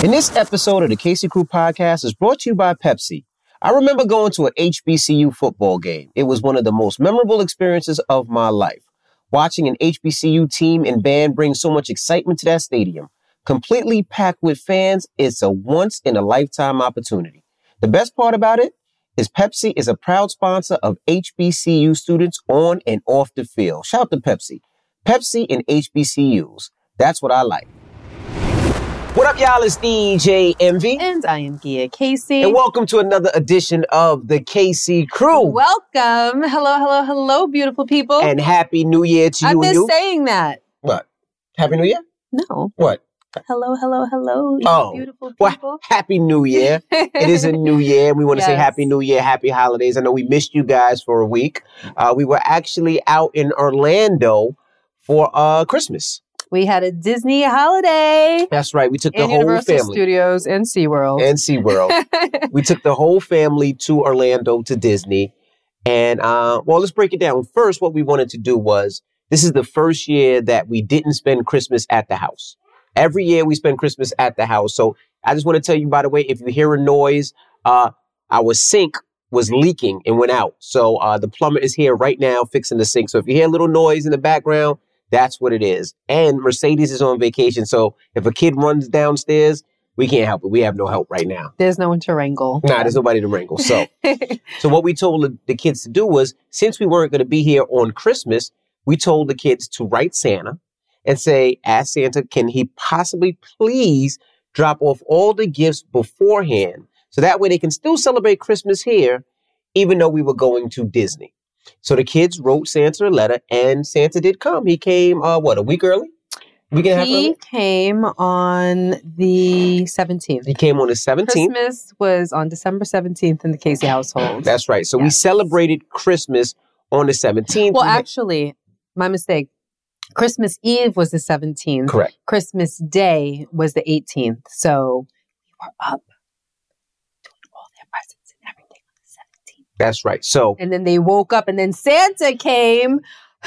And this episode of the Casey Crew podcast is brought to you by Pepsi. I remember going to an HBCU football game. It was one of the most memorable experiences of my life. Watching an HBCU team and band bring so much excitement to that stadium, completely packed with fans, it's a once in a lifetime opportunity. The best part about it is Pepsi is a proud sponsor of HBCU students on and off the field. Shout out to Pepsi. Pepsi and HBCUs. That's what I like. What up, y'all? It's DJ Envy. And I am Gia Casey. And welcome to another edition of the Casey Crew. Welcome. Hello, hello, hello, beautiful people. And Happy New Year to I've you and been you. saying that. what? Happy New Year? No. What? Hello, hello, hello, Oh, beautiful Well, people. Happy New Year. it is a new year. We want to say Happy New Year, Happy Holidays. I know we missed you guys for a week. Uh, we were actually out in Orlando for uh, Christmas. We had a Disney holiday. That's right. We took the whole Universal family Studios and SeaWorld. and SeaWorld. we took the whole family to Orlando to Disney. And uh, well, let's break it down. First, what we wanted to do was this is the first year that we didn't spend Christmas at the house. Every year we spend Christmas at the house. So I just want to tell you, by the way, if you hear a noise, uh, our sink was leaking and went out. So uh, the plumber is here right now fixing the sink. So if you hear a little noise in the background, that's what it is. And Mercedes is on vacation. So if a kid runs downstairs, we can't help it. We have no help right now. There's no one to wrangle. Nah, there's nobody to wrangle. So, so what we told the- the kids to do was, since we weren't going to be here on Christmas, we told the kids to write Santa and say, ask Santa, can he possibly please drop off all the gifts beforehand, so that way they can still celebrate Christmas here, even though we were going to Disney. So the kids wrote Santa a letter, and Santa did come. He came, uh, what, a week early? Week and a half he came on the 17th. He came on the 17th. Christmas was on December 17th in the Casey household. That's right. So we celebrated Christmas on the 17th. well, We had- actually, my mistake. Christmas Eve was the 17th. correct. Christmas Day was the 18th. So we were up doing all their presents and everything on the 17th. That's right. So And then they woke up and then Santa came.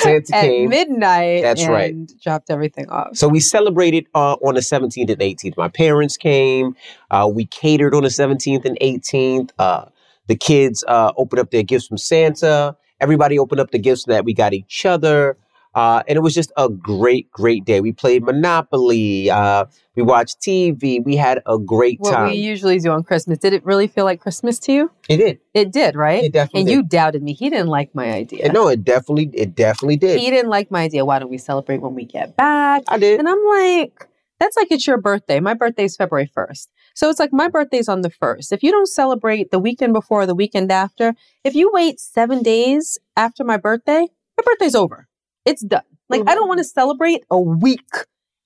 Santa at came. midnight. That's right. and Dropped everything off. So we celebrated uh, on the 17th and 18th. My parents came. Uh, we catered on the 17th and 18th. Uh, the kids uh, opened up their gifts from Santa. Everybody opened up the gifts that we got each other. Uh, and it was just a great, great day. We played Monopoly. Uh, we watched TV. We had a great what time. we usually do on Christmas. Did it really feel like Christmas to you? it did. It did, right? It definitely and did. you doubted me. He didn't like my idea. No, it definitely, it definitely did. He didn't like my idea. Why don't we celebrate when we get back? I did. And I'm like, that's like it's your birthday. My birthday's February 1st. So it's like my birthday's on the 1st. If you don't celebrate the weekend before or the weekend after, if you wait seven days after my birthday, my birthday's over. It's done. Like, I don't want to celebrate a week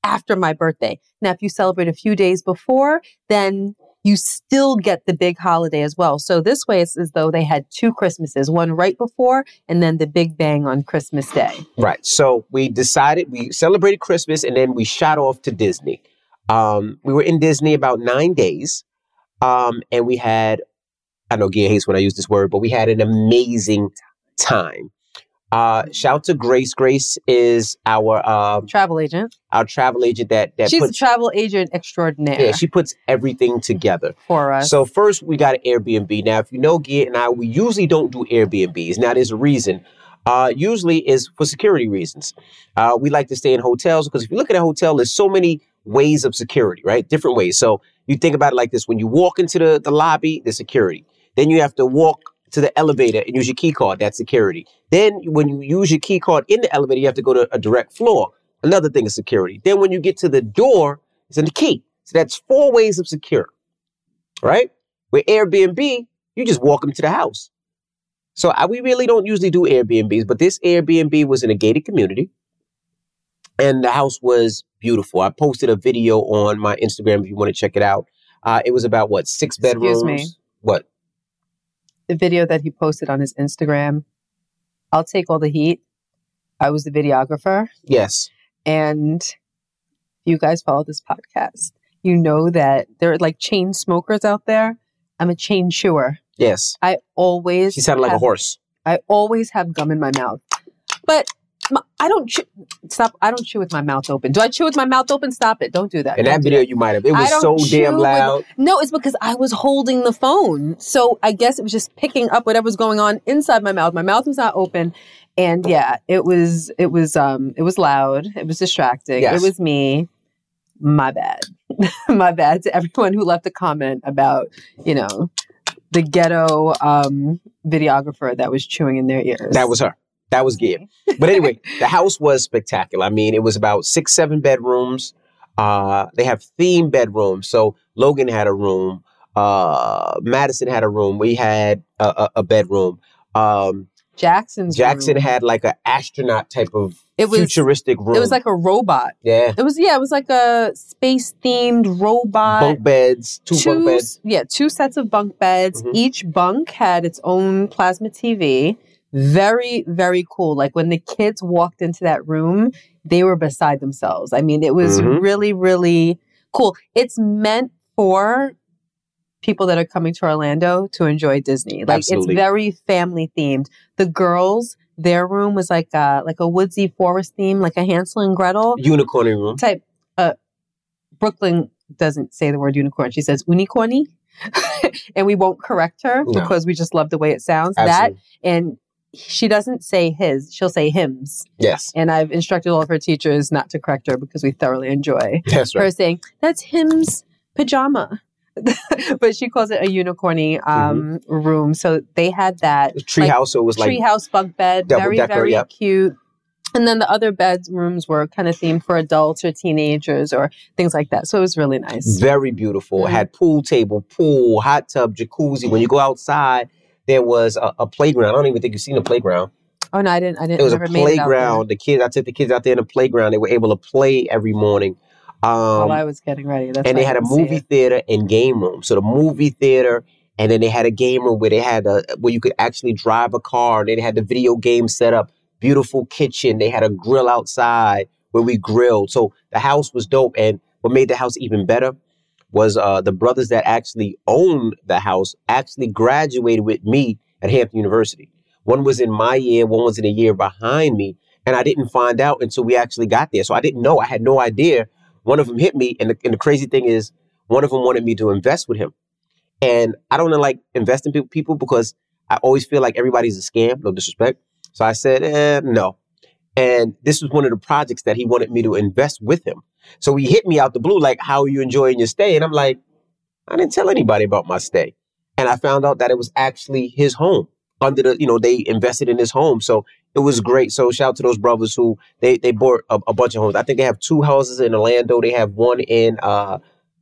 after my birthday. Now, if you celebrate a few days before, then you still get the big holiday as well. So this way, it's as though they had two Christmases, one right before and then the big bang on Christmas Day. Right. So we decided we celebrated Christmas and then we shot off to Disney. Um, we were in Disney about nine days, um, and we had I know Gia hates when I use this word, but we had an amazing time. Uh, shout out to Grace. Grace is our um, Travel agent. our travel agent that that She's a travel agent extraordinaire yeah she puts everything together. for us. So first we got an Airbnb. Now, if you know Gia and I, we usually don't do Airbnbs. Now there's a reason. Uh, usually is for security reasons. Uh, we like to stay in hotels because if you look at a hotel, there's so many ways of security, right? Different ways. So you think about it like this: when you walk into the, the lobby, there's security. Then you have to walk to the elevator and use your key card. That's security. Then when you use your key card in the elevator, you have to go to a direct floor. Another thing is security. Then when you get to the door, it's in the key. So that's four ways of secure, right? With Airbnb, you just walk them to the house. So I, we really don't usually do Airbnbs, but this Airbnb was in a gated community, and the house was beautiful. I posted a video on my Instagram if you want to check it out. Uh, it was about what six Excuse bedrooms? me. What? The video that he posted on his Instagram, I'll take all the heat. I was the videographer. Yes. And you guys follow this podcast, you know that there are like chain smokers out there. I'm a chain chewer. Yes. I always She sounded like a horse. I always have gum in my mouth. But I don't chew, stop. I don't chew with my mouth open. Do I chew with my mouth open? Stop it. Don't do that. In Don't that video, you might have. It was so damn with- loud. No, it's because I was holding the phone. So I guess it was just picking up whatever was going on inside my mouth. My mouth was not open. And yeah, it was it was um it was loud. It was distracting. Yes. It was me. My bad. my bad to everyone who left a comment about, you know, the ghetto um videographer that was chewing in their ears. That was her. That was Gia. But anyway, the house was spectacular. I mean, it was about six, seven bedrooms. Uh, they have theme bedrooms. So Logan had a room. Uh, Madison had a room. We had a, a, a bedroom. Um, Jackson's Jackson room. had like an astronaut type of It was- futuristic room. it was like a robot. yeah, It was yeah, it was like a space themed robot. bunk beds, two, bunk beds. Yeah, two sets of bunk beds. Mhm. Each bunk had its own plasma TV. Very, very cool. Like when the kids walked into that room, they were beside themselves. I mean, it was Mhm. really, really cool. It's meant for people that are coming to Orlando to enjoy Disney. Like Absolutely. it's very family themed. The girls, their room was like a like a woodsy forest theme, like a Hansel and Gretel Unicorn room. type uh Brooklyn doesn't say the word unicorn. She says unicorny. and we won't correct her No. because we just love the way it sounds. That and she doesn't say his, she'll say hims. Yes, And I've instructed all of her teachers not to correct her because we thoroughly enjoy that's right. her saying, That's him's pajama. but she calls it a unicorny um, room. So they had that Treehouse, so it was like treehouse bunk bed, very decker, very yep. cute. And then the other bedrooms were kind of themed for adults or teenagers or things like that. So it was really nice. very beautiful. It Mhm. had pool table, pool, hot tub, jacuzzi. When you go outside, there was a, a playground. I don't even think you've seen a playground. Oh no, I didn't. I didn't. It was a never made it out there playground. The kids, I took the kids out there in the playground. They were able to play every morning. Um, while I was getting ready. That's and they had a movie theater and game room. So the movie theater, and then they had a game room where they had a where you could actually drive a car. And They had the video game set up. Beautiful kitchen. They had a grill outside where we grilled. So the house was dope. And what made the house even better was uh, the brothers that actually owned the house actually graduated with me at Hampton University. One was in my year, one was in a year behind me, and I didn't find out until we actually got there. So I didn't know. I had no idea. One of them hit me, and the, and the crazy thing is, one of them wanted me to invest with him, and I don't like investing in people because I always feel like everybody's a scam. No disrespect. So I said, eh, no. And this was one of the projects that he wanted me to invest with him. So he hit me out the blue, like, "How are you enjoying your stay?" And I'm like, I didn't tell anybody about my stay. And I found out that it was actually his home. Under the, you know, they invested in his home. So it was great. So shout out to those brothers who they they bought a, a bunch of homes. I think they have two houses in Orlando. They have one in uh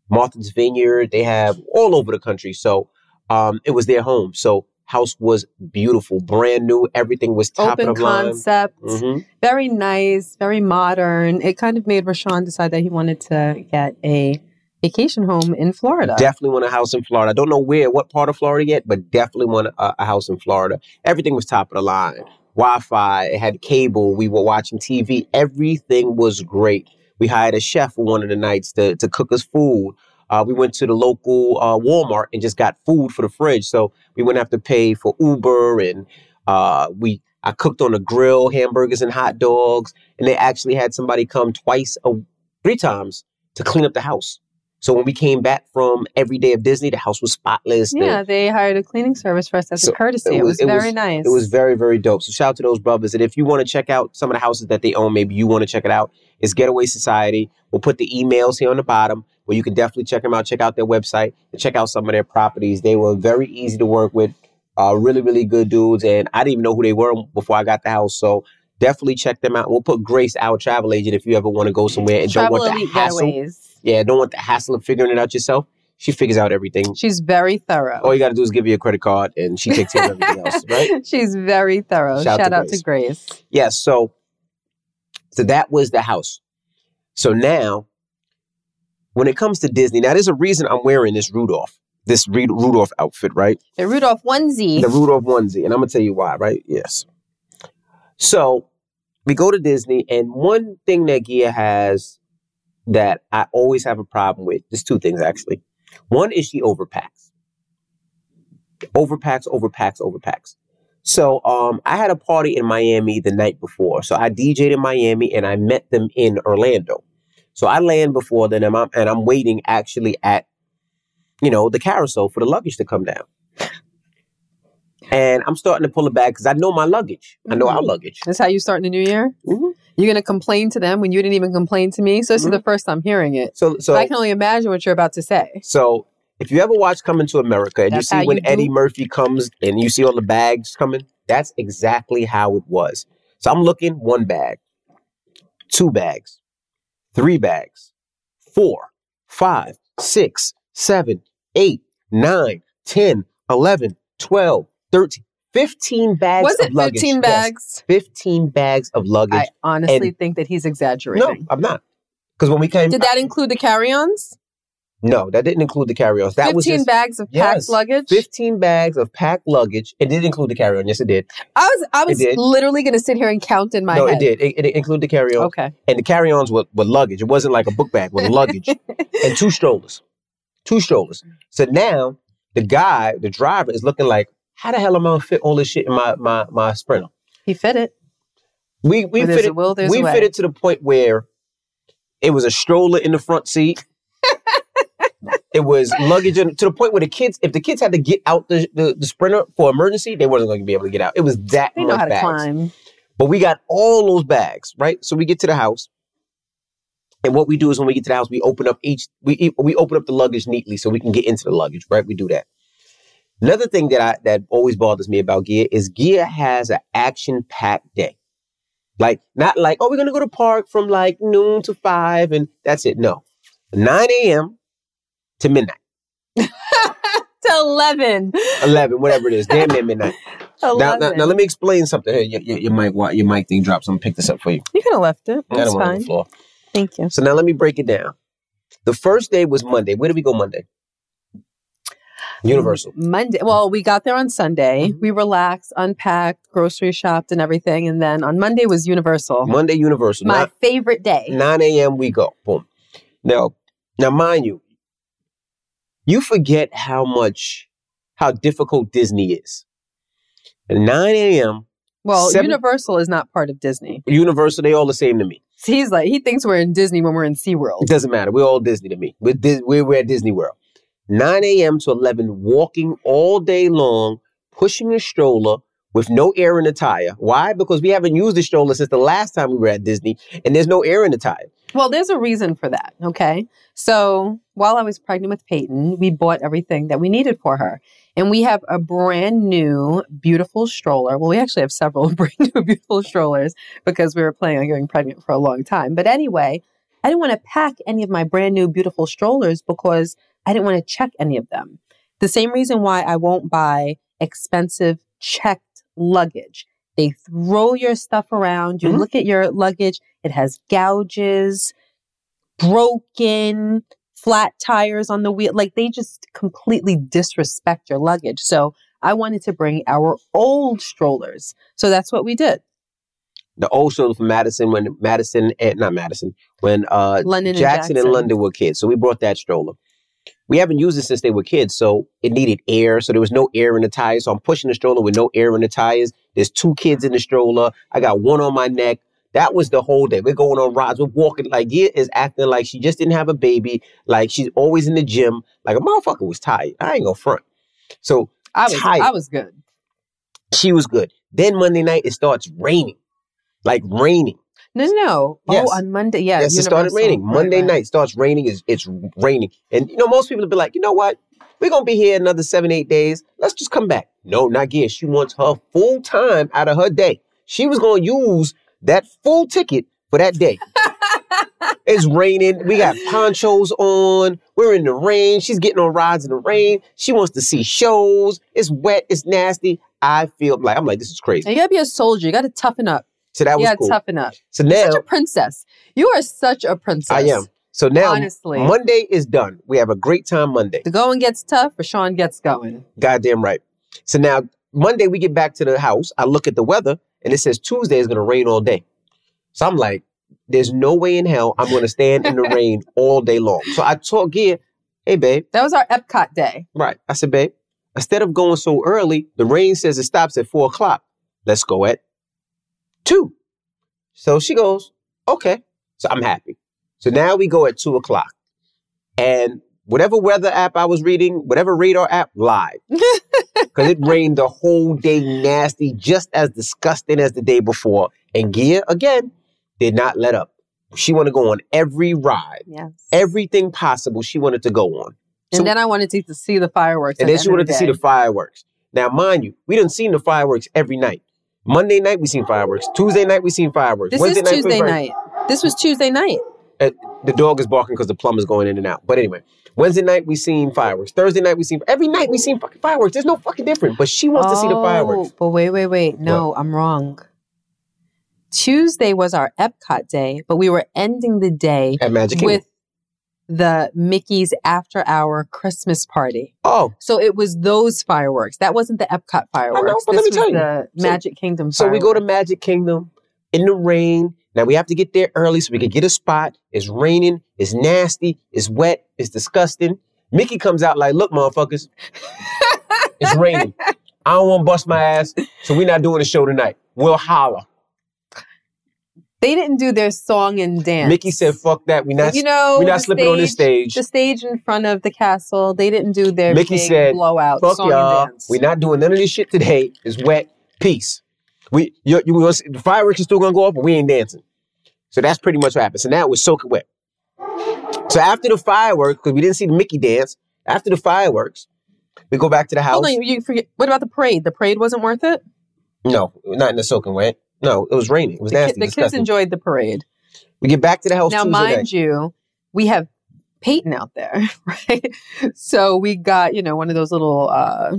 Martha's Vineyard. They have all over the country. So um it was their home. So house was beautiful, brand new. Everything was top Open of the line. concept, Mhm. very nice, very modern. It kind of made Rashawn decide that he wanted to get a vacation home in Florida. Definitely want a house in Florida. I don't know where, what part of Florida yet, but definitely want a, a house in Florida. Everything was top of the line. Wi-Fi, it had cable. We were watching TV. Everything was great. We hired a chef for one of the nights to, to cook us food. Uh, we went to the local uh, Walmart and just got food for the fridge, so we wouldn't have to pay for Uber. And uh, we, I cooked on the grill, hamburgers and hot dogs, and they actually had somebody come twice, a, three times to clean up the house. So when we came back from every day of Disney, the house was spotless. Yeah, they hired a cleaning service for us as So a courtesy. it It was- was, it very was- nice. It was very, very dope. So shout out to those brothers. And if you want to check out some of the houses that they own, maybe you want to check it out, it's Getaway Society. We'll put the emails here on the bottom where you can definitely check them out, check out their website, and check out some of their properties. They were very easy to work with, uh, really, really good dudes. And I didn't even know who they were before I got the house. So definitely check them out. We'll put Grace, our travel agent, if you ever want to go somewhere and Travel don't want the hassle. Getaways. Yeah, don't want the hassle of figuring it out yourself. She figures out everything. She's very thorough. All you got to do is give you a credit card, and she takes care of everything else, right? She's very thorough. Shout Shout, out to out to Grace. Yeah. So, so that was the house. So now, when it comes to Disney, now there's a reason I'm wearing this Rudolph, this Rudolph outfit, right? The Rudolph onesie. The Rudolph onesie, and I'm gonna tell you why, right? Yes. So we go to Disney, and one thing that Gia has that I always have a problem with, there's two things actually. One is she overpacks. Overpacks, overpacks, overpacks. So um, I had a party in Miami the night before. So I DJed in Miami and I met them in Orlando. So I land before them and I'm, and I'm waiting actually at, you know, the carousel for the luggage to come down. And I'm starting to pull it back because I know my luggage. I know our Mhm. luggage. That's how you start in the new year? Mhm. You're going to complain to them when you didn't even complain to me? So this Mhm. is the first I'm hearing it. So so But I can only imagine what you're about to say. So if you ever watch Coming to America and That's you see when you? Eddie Murphy comes and you see all the bags coming, that's exactly how it was. So I'm looking one bag, two bags, three bags, four, five, six, seven, eight, nine, 10, 11, 12, 13, 15 bags Was of it luggage. 15 Yes, bags? 15 bags of luggage. I honestly And- think that he's exaggerating. no. I'm not. Because when we came, Did that include the carry-ons? no, that didn't include the carry-ons. That 15 was just bags of Yes. packed luggage? 15 bags of packed luggage. It did include the carry-on. Yes, it did. I was I was literally going to sit here and count in my no, head. it did. It, it included the carry-on. Okay. And the carry-ons were, were luggage. It wasn't like a book bag with luggage. and two strollers. Two strollers. So now the guy, the driver, is looking like, how the hell am I gonna fit all this shit in my my my sprinter? He fit it. We we fit it, will, we fit it to the point where it was a stroller in the front seat. it was luggage in, to the point where the kids, if the kids had to get out the, the, the sprinter for emergency, they wasn't going to be able to get out. It was that They much know how to bags. climb. But we got all those bags, right? So we get to the house. And what we do is when we get to the house, we open up each we we open up the luggage neatly so we can get into the luggage, right? We do that. Another thing that I that always bothers me about Gia is Gia has an action packed day. Like not like oh we're gonna go to park from like noon to five and that's it. No, nine a.m. to midnight, To 11. eleven, whatever it is, damn near midnight. Now, 11. now, now let me explain something. Here, your, your, your mic, your mic thing dropped. So I'm gonna pick this up for you. you could have left it. That's don't want it on fine. Thank you. So now let me break it down. The first day was Monday. Where did we go Monday? Universal. Monday. Well, we got there on Sunday. Mm-hmm. We relaxed, unpacked, grocery shopped, and everything. And then on Monday was Universal. Monday Universal. My Nine- favorite day. 9 a.m. we go. Boom. Now, now mind you, you forget how much, how difficult Disney is. At 9 a.m. Well, Seven- Universal is not part of Disney. Universal, they all the same to me. He's like, he thinks we're in Disney when we're in SeaWorld. It doesn't matter. We're all Disney to me. We're, we're, we're at Disney World. 9 a.m. to 11, walking all day long, pushing a stroller with no air in the tire. Why? Because we haven't used the stroller since the last time we were at Disney, and there's no air in the tire. Well, there's a reason for that. Okay. So while I was pregnant with Peyton, we bought everything that we needed for her. And we have a brand new, beautiful stroller. Well, we actually have several brand new, beautiful strollers because we were planning on getting pregnant for a long time. But anyway, I didn't want to pack any of my brand new, beautiful strollers because I didn't want to check any of them. The same reason why I won't buy expensive checked luggage. They throw your stuff around. You Mhm. look at your luggage, it has gouges, broken, flat tires on the wheel. Like they just completely disrespect your luggage. So I wanted to bring our old strollers. So that's what we did. The old stroller from Madison when Madison and not Madison when uh London and Jackson, and London were kids. So we brought that stroller. We haven't used it since they were kids, so it needed air. So there was no air in the tires. So I'm pushing the stroller with no air in the tires. There's two kids in the stroller. I got one on my neck. That was the whole day. We're going on rides. We're walking. Like, yeah, is acting like she just didn't have a baby. Like, she's always in the gym. Like, a motherfucker was tired. I ain't gonna front. So I was tight. I was good. she was good. Then Monday night, it starts raining. Like, raining. No, no, no. Oh, yes. Oh, on Monday, yeah. yes, it started raining. Right, Monday right. night starts raining. It's, it's raining. And, you know, most people will be like, you know what? We're going to be here another seven, eight days. Let's just come back. No, not Gia. She wants her full time out of her day. She was going to use that full ticket for that day. it's raining. We got ponchos on. We're in the rain. She's getting on rides in the rain. She wants to see shows. It's wet. It's nasty. I feel like, I'm like, this is crazy. You gotta be a soldier. You gotta toughen up. So that was gotta cool. toughen up. So You're now, such a princess. You are such a princess. I am. So now, Honestly. Monday is done. We have a great time Monday. The going gets tough, but Sean gets going. Goddamn right. So now, Monday, we get back to the house. I look at the weather, and it says Tuesday is going to rain all day. So I'm like, there's no way in hell I'm going to stand in the rain all day long. So I talk Gia, hey, babe, That was our Epcot day. right. I said, babe, instead of going so early, the rain says it stops at four o'clock. Let's go at two. So she goes, okay. So I'm happy. So now we go at two o'clock. And whatever weather app I was reading, whatever radar app, lied. Because it rained the whole day nasty, just as disgusting as the day before. And Gia, again, did not let up. She wanted to go on every ride, Yes. everything possible she wanted to go on. and so- then I wanted to, to see the fireworks. And then the she wanted to see the fireworks. Now, mind you, we didn't see the fireworks every night. Monday night we seen fireworks. Tuesday night we seen fireworks. This Wednesday is Tuesday night. This was Tuesday night. Uh, the dog is barking because the plumber's going in and out. But anyway, Wednesday night we seen fireworks. Thursday night we seen every night we seen fucking fireworks. There's no fucking different. But she wants to see the fireworks. Oh, But wait, wait, wait. No, I'm wrong. Tuesday was our Epcot day, but we were ending the day At Magic with the Mickey's after hour Christmas party. oh, So it was those fireworks. That wasn't the Epcot fireworks. but this let me tell you. the So- Magic Kingdom so we go to. Magic Kingdom in the rain. Now we have to get there early so we can get a spot. It's raining. It's nasty. It's wet. It's disgusting. Mickey comes out like, "Look, motherfuckers, it's raining. I don't want to bust my ass, so we're not doing the show tonight. We'll holler." They didn't do their song and dance. Mickey said, "Fuck that. We not. you know, we not slipping on the stage. The stage in front of the castle, they didn't do their Mickey big said, blowout Fuck song y'all. and dance. We're not doing none of this shit today. It's wet. Peace. We you, you the fireworks are still gonna go off, but we ain't dancing. So that's pretty much what happened. So now it was soaking wet. So after the fireworks, because we didn't see the Mickey dance, after the fireworks, we go back to the house. Hold on, you forget. What about the parade? The parade wasn't worth it. No, not in the soaking wet. No, it was raining. It was The, nasty. the kids enjoyed the parade. we get back to the house Now, Tuesday mind you, we have Peyton out there, right? So we got you know one of those little uh,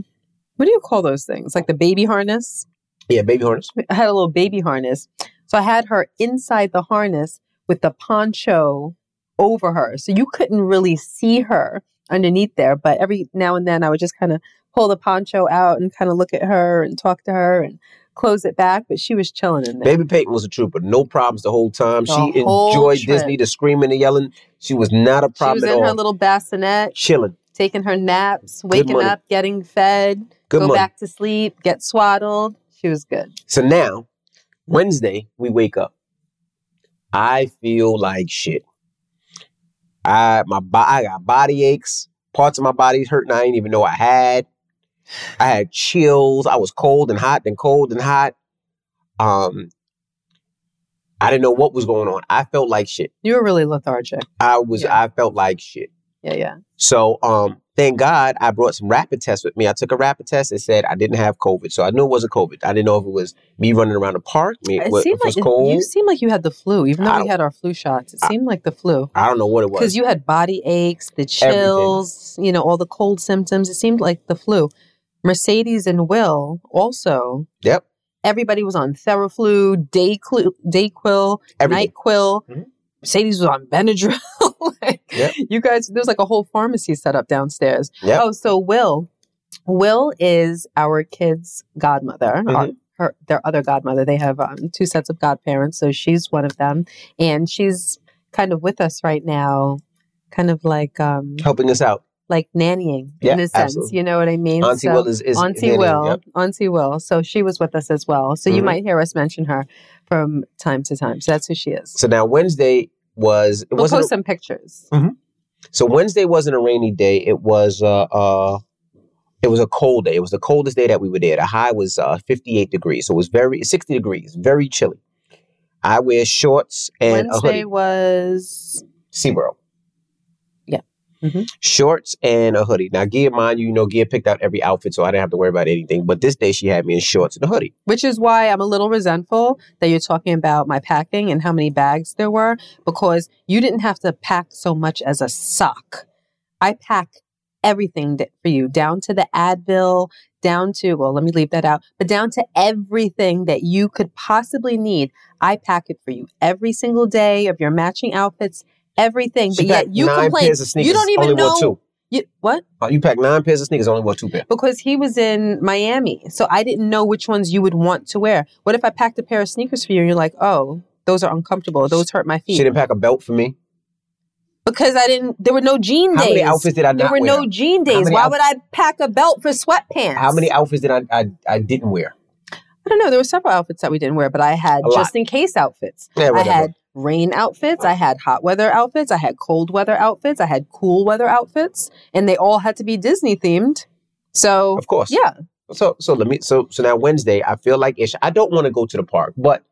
what do you call those things? Like the baby harness. Yeah, baby harness. I had a little baby harness. So I had her inside the harness with the poncho over her. So you couldn't really see her underneath there. But every now and then I would just kind of pull the poncho out and kind of look at her and talk to her and close it back. But she was chilling in there. Baby Peyton was a trooper. No problems the whole time. The she whole enjoyed trip. Disney, the screaming, the yelling. She was not a problem. she was in all. her little bassinet, Chilling. taking her naps, waking up, getting fed, Good go money. back to sleep, get swaddled. She was good. So now, Wednesday, we wake up. I feel like shit. I my I got body aches. Parts of my body's hurting. I didn't even know I had. I had chills. I was cold and hot, then cold and hot. Um, I didn't know what was going on. I felt like shit. You were really lethargic. I was. Yeah. I felt like shit. Yeah, yeah. So, um, thank God I brought some rapid tests with me. I took a rapid test. It said I didn't have COVID, so I knew it wasn't COVID. I didn't know if it was me running around the park, me It it seemed was like cold. you seemed like you had the flu, even though we had our flu shots. It I- seemed like the flu I don't know what it was. because you had body aches, the chills, you know, all the cold symptoms. It seemed like the flu. Mercedes and Will also. Yep. Everybody was on Theraflu, Dayquil, Dayquil, Everything. Nyquil. Mhm. Mercedes was on Benadryl. like, Yep. You guys, there's like a whole pharmacy set up downstairs. Yep. Oh, so Will, Will is our kid's godmother. Mhm. Our, her, their other godmother. They have um, two sets of godparents, so she's one of them, and she's kind of with us right now, kind of like um helping us out. Like nannying Yeah, in a sense. absolutely. You know what I mean? Auntie So- Will is, is Auntie handling- Will, yep. Auntie Will. So she was with us as well. So you Mhm. might hear us mention her from time to time. So that's who she is. So now Wednesday was it We'll post some pictures. so Wednesday wasn't a rainy day. It was uh uh it was a cold day. It was the coldest day that we were there. The high was uh 58 degrees. So it was very 60 degrees, very chilly. I wear shorts and Wednesday was SeaWorld. Mhm. Shorts and a hoodie. Now, Gia, mind you, you know, Gia picked out every outfit, so I didn't have to worry about anything. But this day, she had me in shorts and a hoodie. which is why I'm a little resentful that you're talking about my packing and how many bags there were because you didn't have to pack so much as a sock. I pack everything that- for you, down to the Advil, down to, well, let me leave that out, but down to everything that you could possibly need. I pack it for you every single day of your matching outfits, everything. She but yet you complain. pairs of sneakers. You don't even know. You, what? Uh, you packed nine pairs of sneakers, only wore two pairs. because he was in Miami. So I didn't know which ones you would want to wear. What if I packed a pair of sneakers for you and you're like, oh, those are uncomfortable. Those hurt my feet. She didn't pack a belt for me. because I didn't. There were no jean days. How many outfits did I there were wear? no jean days. Why outf- would I pack a belt for sweatpants? How many outfits did I, I I didn't wear? I don't know. There were several outfits that we didn't wear, but I had just in case outfits. Yeah, I had rain outfits. I had hot weather outfits. I had cold weather outfits. I had cool weather outfits, and they all had to be Disney themed. So of course. yeah, So so let me so so now Wednesday I feel like ish. I don't want to go to the park, but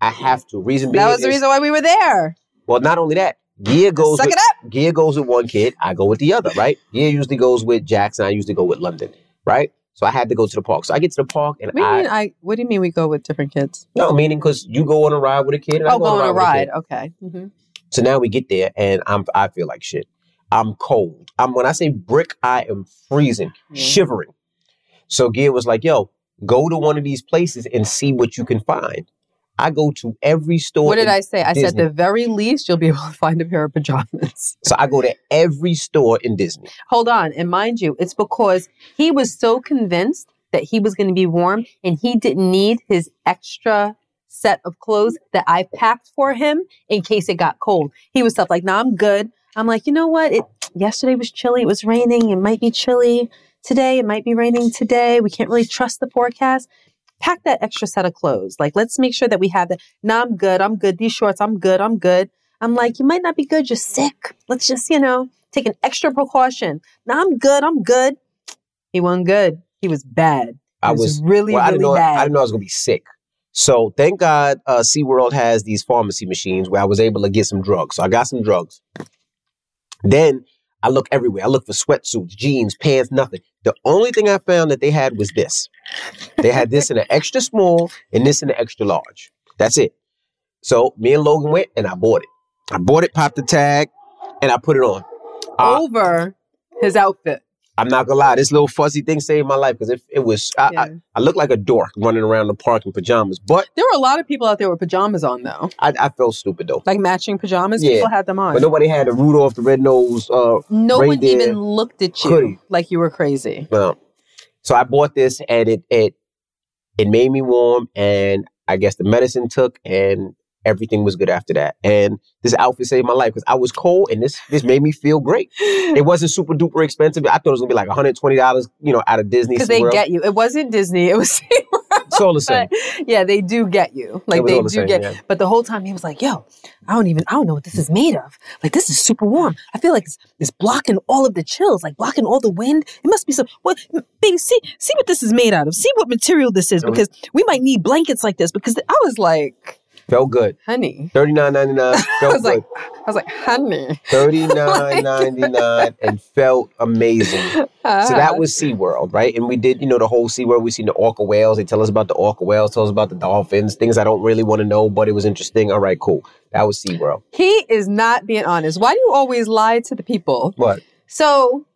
I have to. Reason being that was the reason why we were there. Well, not only that, Gia goes Suck with, it up. Gia goes with one kid. I go with the other. Right? Gia usually goes with Jackson. I usually go with London. Right? So I had to go to the park. So I get to the park and What do you I mean? I what do you mean we go with different kids? no meaning because you go on a ride with a kid and I Oh, go, go on a kid. ride. Okay. hmm So now we get there and I'm I feel like shit. I'm cold. I'm when I say brick, I am freezing, Yeah. shivering. So Gia was like, "Yo, go to one of these places and see what you can find." I go to every store. What did I say? I said the very least you'll be able to find a pair of pajamas. So I go to every store in Disney. Hold on, and mind you, it's because he was so convinced that he was going to be warm, and he didn't need his extra set of clothes that I packed for him in case it got cold. He was stuff like, "Nah, I'm good." I'm like, you know what? It yesterday was chilly. It was raining. It might be chilly today. It might be raining today. We can't really trust the forecast. Pack that extra set of clothes. Like, let's make sure that we have that. Nah, I'm good. I'm good. These shorts, I'm good. I'm good. I'm like, you might not be good. You're sick. Let's just, you know, take an extra precaution. Nah, I'm good. I'm good. He wasn't good. He was bad. He I was, was really, well, I really know bad. I didn't know I was gonna be sick. So thank God uh SeaWorld has these pharmacy machines where I was able to get some drugs. So I got some drugs. Then I look everywhere. I look for sweatsuits, jeans, pants, nothing. The only thing I found that they had was this. They had this in an extra small and this in an extra large. That's it. So me and Logan went and I bought it. I bought it, popped the tag, and I put it on. Uh, Over his outfit. I'm not gonna lie, this little fuzzy thing saved my life because it, it was I, Yeah. I, I looked like a dork running around the park in pajamas, but There were a lot of people out there with pajamas on, though. I, I felt stupid though. Like matching pajamas. Yeah. People had them on. But nobody had a Rudolph the Red Nose. Uh, no one even looked at you hoodie. like you were crazy. well, so I bought this and it it it made me warm, and I guess the medicine took, and everything was good after that. And this outfit saved my life because I was cold, and this this made me feel great. It wasn't super duper expensive. I thought it was gonna be like 120 dollars, you know, out of Disney. Because they get you. It wasn't Disney. It was it's all the same. But, yeah, they do get you. Like they all do get. yeah. But the whole time he was like, "Yo, I don't even. I don't know what this is made of. Like this is super warm. I feel like it's, it's blocking all of the chills, like blocking all the wind. It must be some. What, baby? See, see what this is made out of. See what material this is, because we might need blankets like this. Because I was like, Felt good. honey. 39.99 I was good. like, I was like, honey. Thirty nine ninety nine and felt amazing. So that was SeaWorld, right? And we did, you know, the whole SeaWorld. We seen the orca whales. They tell us about the orca whales, tell us about the dolphins, things I don't really want to know, but it was interesting. All right, cool. That was SeaWorld. He is not being honest. Why do you always lie to the people? What? So,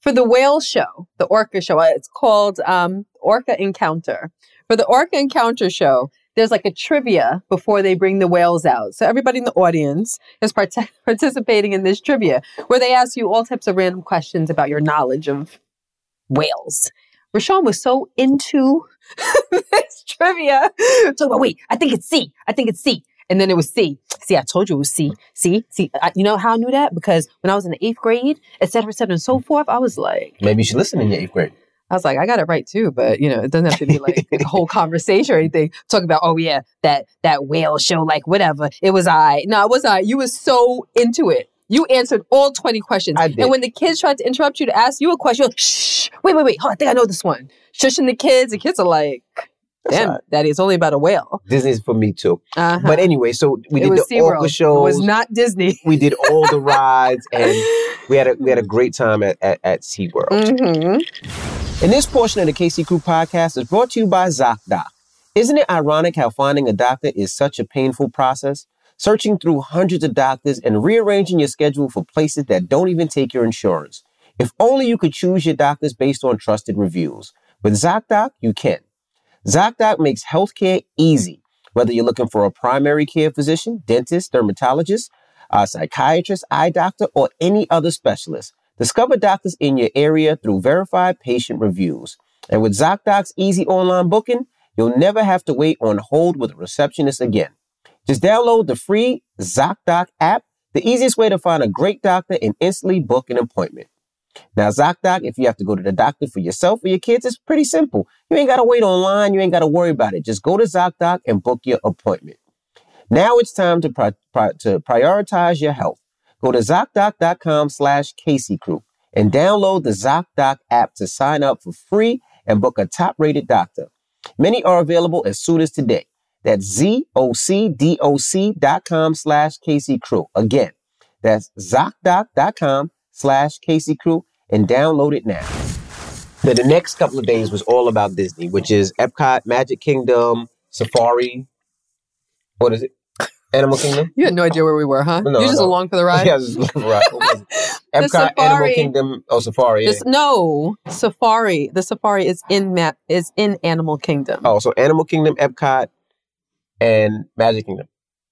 for the whale show, the orca show, it's called um, Orca Encounter. For the Orca Encounter show, there's like a trivia before they bring the whales out. So everybody in the audience is part- participating in this trivia where they ask you all types of random questions about your knowledge of whales. Rashawn was so into this trivia. Talk about, wait, I think it's C. I think it's C. And then it was C. See, I told you it was C. I, you know how I knew that? Because when I was in the eighth grade, et cetera, et cetera, and so forth, I was like, Maybe you should listen in your eighth grade. I was like, I got it right too, but you know, it doesn't have to be like a whole conversation or anything. Talk about, oh yeah, that that whale show, like whatever. It was I. No, it was I. You was so into it. You answered all 20 questions. I did. And when the kids tried to interrupt you to ask you a question, you're like, shh, wait, wait, wait. Oh, I think I know this one. Shushing the kids. The kids are like, damn, right. daddy, it's only about a whale. Disney's for me too. Uh-huh. But anyway, so we it did the orca SeaWorld. shows. It was not Disney. we did all the rides, and we had a we had a great time at at, at SeaWorld. hmm And this portion of the Casey Crew podcast is brought to you by ZocDoc. Isn't it ironic how finding a doctor is such a painful process? Searching through hundreds of doctors and rearranging your schedule for places that don't even take your insurance. If only you could choose your doctors based on trusted reviews. With ZocDoc, you can. ZocDoc makes healthcare easy. Whether you're looking for a primary care physician, dentist, dermatologist, a psychiatrist, eye doctor, or any other specialist, discover doctors in your area through verified patient reviews. And with ZocDoc's easy online booking, you'll never have to wait on hold with a receptionist again. Just download the free ZocDoc app the easiest way to find a great doctor and instantly book an appointment. Now, ZocDoc, if you have to go to the doctor for yourself or your kids, it's pretty simple. You ain't got to wait online. You ain't got to worry about it. Just go to ZocDoc and book your appointment. Now it's time to, pri- pri- to prioritize your health. Go to ZocDoc.com slash Casey Crew and download the ZocDoc app to sign up for free and book a top rated doctor. Many are available as soon as today. That's Z-O-C-D-O-C dot com slash Casey Crew. Again, that's ZocDoc.com slash Casey Crew and download it now. Now, the next couple of days was all about Disney, which is Epcot, Magic Kingdom, Safari. What is it? Animal Kingdom? You had no idea where we were, huh? No, You're just no. along for the ride? Yeah, this is right. What was it? Epcot, Animal Kingdom, oh, Safari. Yeah. No, Safari. The Safari is in Ma- is in Animal Kingdom Oh, so Animal Kingdom, Epcot, and Magic Kingdom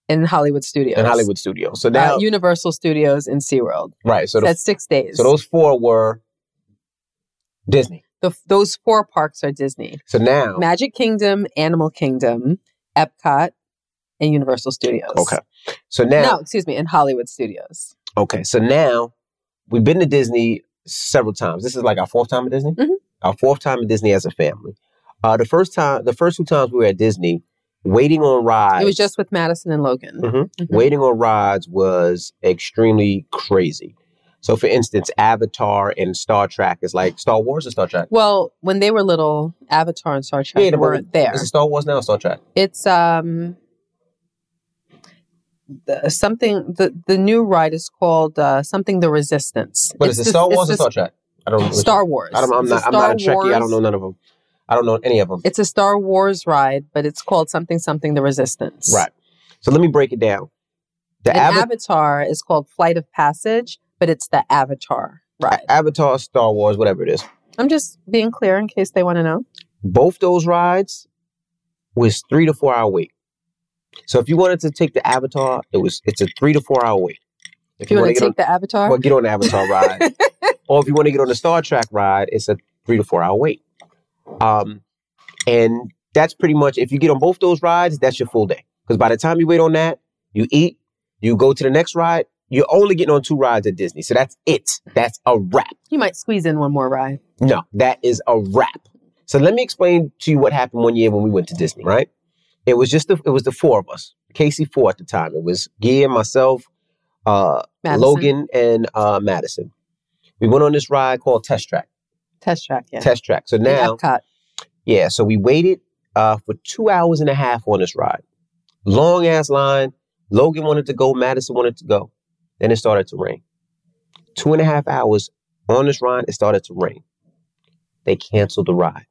in Hollywood Studios. In Hollywood Studios. So Uh, now, Universal Studios in SeaWorld. right. So, the, That's six days. so those four were Disney. the, those four parks are Disney. So now, Magic Kingdom, Animal Kingdom, Epcot, and Universal Studios. okay. So now, No, excuse me, in Hollywood Studios. okay. So now we've been to Disney several times. This is like our fourth time at Disney. Mhm. Our fourth time at Disney as a family. Uh, the first time, the first two times we were at Disney, waiting on rides. It was just with Madison and Logan. Mhm. Mhm. waiting on rides was extremely crazy. So, for instance, Avatar and Star Trek is like Star Wars or Star Trek. Well, when they were little, Avatar and Star Trek Yeah, weren't there. Is it Star Wars now or Star Trek? It's um the, something the the new ride is called uh, something the Resistance. What It's is it? this- Star Wars or Star Trek? I don't know. Star Wars. I don't, I'm not. I'm not a Trekkie. I don't know none of them. I don't know any of them. It's a Star Wars ride, but it's called something something the Resistance. Right. So let me break it down. The And Ava- Avatar is called Flight of Passage, but it's the Avatar ride. Avatar, Star Wars, whatever it is. I'm just being clear in case they want to know. Both those rides was three to four hour wait. So if you wanted to take the Avatar, it was it's a three to four hour wait. If you want wanna to take the Avatar, on, well, get on the Avatar ride, or if you want to get on the Star Trek ride, it's a three to four hour wait. Um, and that's pretty much if you get on both those rides, that's your full day. Because by the time you wait on that, you eat, you go to the next ride. You're only getting on two rides at Disney, so that's it. That's a wrap. you might squeeze in one more ride. No, that is a wrap. So let me explain to you what happened one year when we went to Disney. Right? It was just the, it was the four of us. Casey four at the time. It was Gia, myself, uh, Logan, and uh, Madison. We went on this ride called Test Track. Test track, yeah. Test Track. So now, Epcot. yeah. So we waited uh, for two hours and a half on this ride. Long ass line. Logan wanted to go. Madison wanted to go. Then it started to rain. Two and a half hours on this ride, it started to rain. They canceled the ride.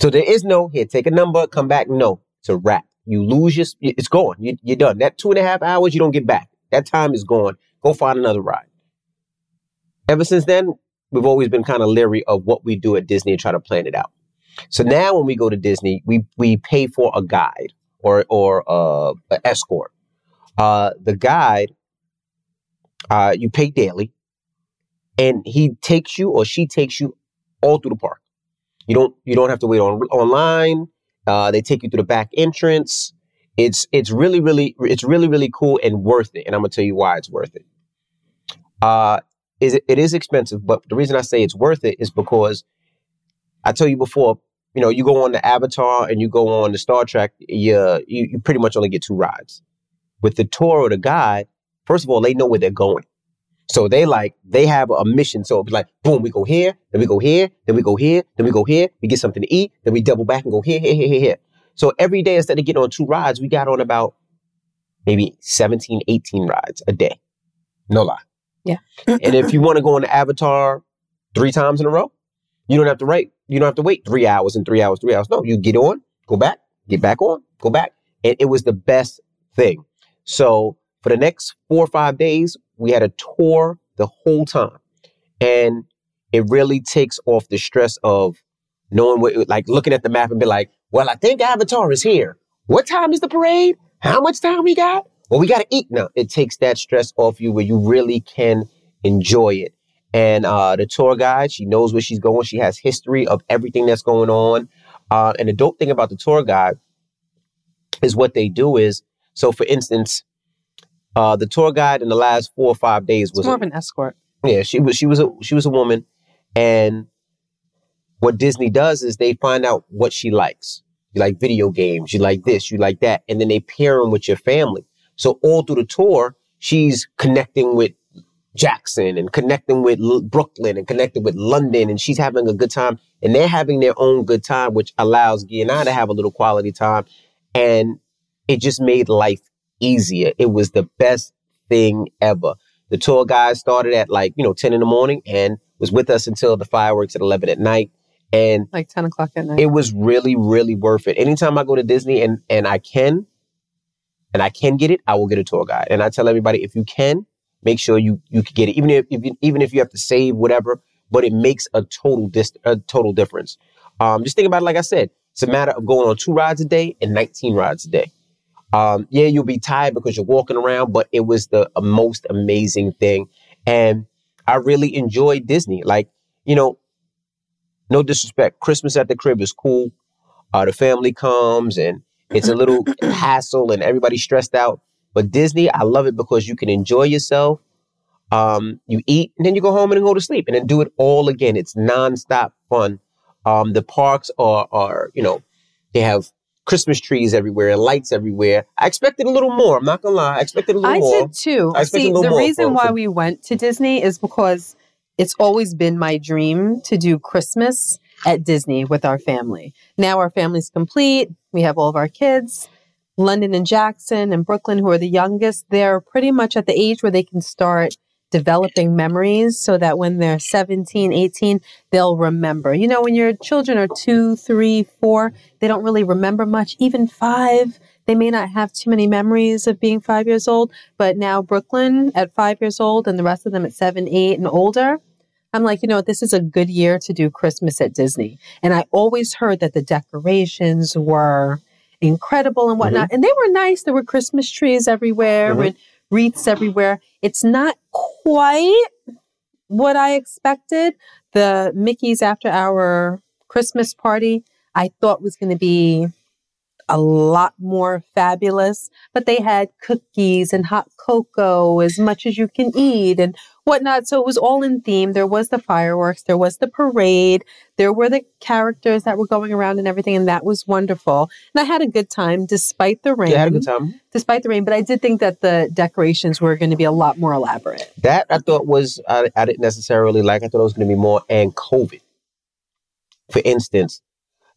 So there is no here. Take a number, come back. No, a wrap. You lose your. It's gone. You, you're done. That two and a half hours, you don't get back. That time is gone. Go find another ride. Ever since then, we've always been kind of leery of what we do at Disney and try to plan it out. So now when we go to Disney, we we pay for a guide or or uh, an escort. Uh, the guide, uh, you pay daily, and he takes you or she takes you all through the park. You don't you don't have to wait on online. Uh, they take you through the back entrance. It's it's really really it's really really cool and worth it. And I'm gonna tell you why it's worth it. Uh, is it, it is expensive, but the reason I say it's worth it is because I tell you before, you know, you go on the Avatar and you go on the Star Trek, you, you you pretty much only get two rides. With the tour or the guide, first of all, they know where they're going. So they like they have a mission. So it'll be like, boom, we go here, then we go here, then we go here, then we go here, we get something to eat, then we double back and go here, here, here, here, here. So every day instead of getting on two rides, we got on about maybe 17, 18 rides a day. No lie. Yeah. and if you want to go on the Avatar three times in a row, you don't have to wait. You don't have to wait three hours and three hours, three hours. No, you get on, go back, get back on, go back. And it was the best thing. So for the next four or five days, we had a tour the whole time. And it really takes off the stress of knowing what, like looking at the map and be like, well, I think Avatar is here. What time is the parade? How much time we got? Well, we got to eat now. It takes that stress off you where you really can enjoy it. And uh, the tour guide, she knows where she's going. She has history of everything that's going on. Uh, and the dope thing about the tour guide is what they do is, so for instance, Uh, the tour guide in the last four or five days It's was more a- of an escort. yeah, she was she was a she was a woman, and what Disney does is they find out what she likes. You like video games, you like this, you like that, and then they pair them with your family. So all through the tour, she's connecting with Jackson and connecting with L- Brooklyn and connecting with London, and she's having a good time, and they're having their own good time, which allows Guy and I to have a little quality time, and it just made life easier. It was the best thing ever. The tour guide started at like, you know, 10 in the morning and was with us until the fireworks at 11 at night. And Like 10 o'clock at night. it was really, really worth it. Anytime I go to Disney and, and I can, and I can get it, I will get a tour guide. And I tell everybody, if you can, make sure you, you can get it. Even if, if you, even if you have to save whatever, but it makes a total dis, a total difference. Um, just think about it. Like I said, it's a matter of going on two rides a day and 19 rides a day. Um, yeah, you'll be tired because you're walking around, but it was the uh, most amazing thing. And I really enjoyed Disney. Like, you know, no disrespect, Christmas at the crib is cool. Uh, the family comes and it's a little hassle and everybody's stressed out. But Disney, I love it because you can enjoy yourself. Um, you eat and then you go home and then go to sleep and then do it all again. It's nonstop fun. Um, the parks are, are, you know, they have Christmas trees everywhere, lights everywhere. I expected a little more. I'm not gonna lie. I expected a little I more. I did too. I See, the more reason why we went to Disney is because it's always been my dream to do Christmas at Disney with our family. Now our family's complete. We have all of our kids. London and Jackson and Brooklyn, who are the youngest, they're pretty much at the age where they can start developing memories so that when they're 17, 18, they'll remember. You know, when your children are two, three, four, they don't really remember much. Even five, they may not have too many memories of being five years old. But now Brooklyn at five years old and the rest of them at seven, eight, and older. I'm like, you know, this is a good year to do Christmas at Disney. And I always heard that the decorations were incredible and whatnot. And they were nice. There were Christmas trees everywhere Mhm. and wreaths everywhere. It's not quite what I expected. The Mickey's after our Christmas party, I thought was going to be a lot more fabulous, but they had cookies and hot cocoa as much as you can eat and whatnot. So it was all in theme. There was the fireworks, there was the parade, there were the characters that were going around and everything, and that was wonderful. And I had a good time despite the rain. Yeah, I had a good time. Despite the rain, but I did think that the decorations were going to be a lot more elaborate. That I thought was I, I didn't necessarily like. I thought it was going to be more and COVID. For instance,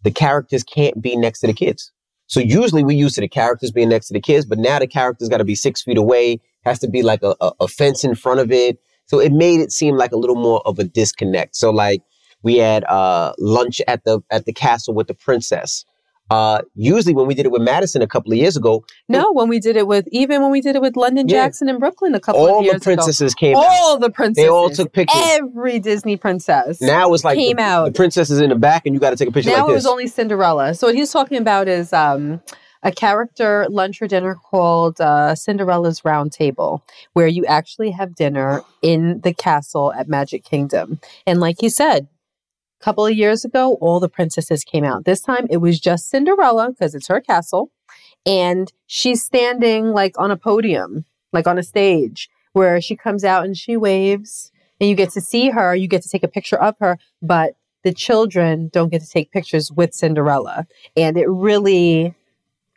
the characters can't be next to the kids. So usually we used to the characters being next to the kids, but now the characters got to be six feet away. Has to be like a, a, a fence in front of it. So it made it seem like a little more of a disconnect. So like we had uh, lunch at the at the castle with the princess. Uh, usually when we did it with Madison a couple of years ago, No, when we did it with even when we did it with London Yeah. Jackson and Brooklyn a couple all of years ago. All the princesses ago. came out. All the princesses. They all took pictures. Every Disney princess. Now it's like Came the, out. the princess is in the back and you got to take a picture now like it was only Cinderella. So what he's talking about is um, a character lunch or dinner called uh, Cinderella's Royal Table, where you actually have dinner in the castle at Magic Kingdom. And like he said, couple of years ago, all the princesses came out. This time it was just Cinderella because it's her castle, and she's standing like on a podium, like on a stage, where she comes out and she waves. And you get to see her, you get to take a picture of her, but the children don't get to take pictures with Cinderella. And it really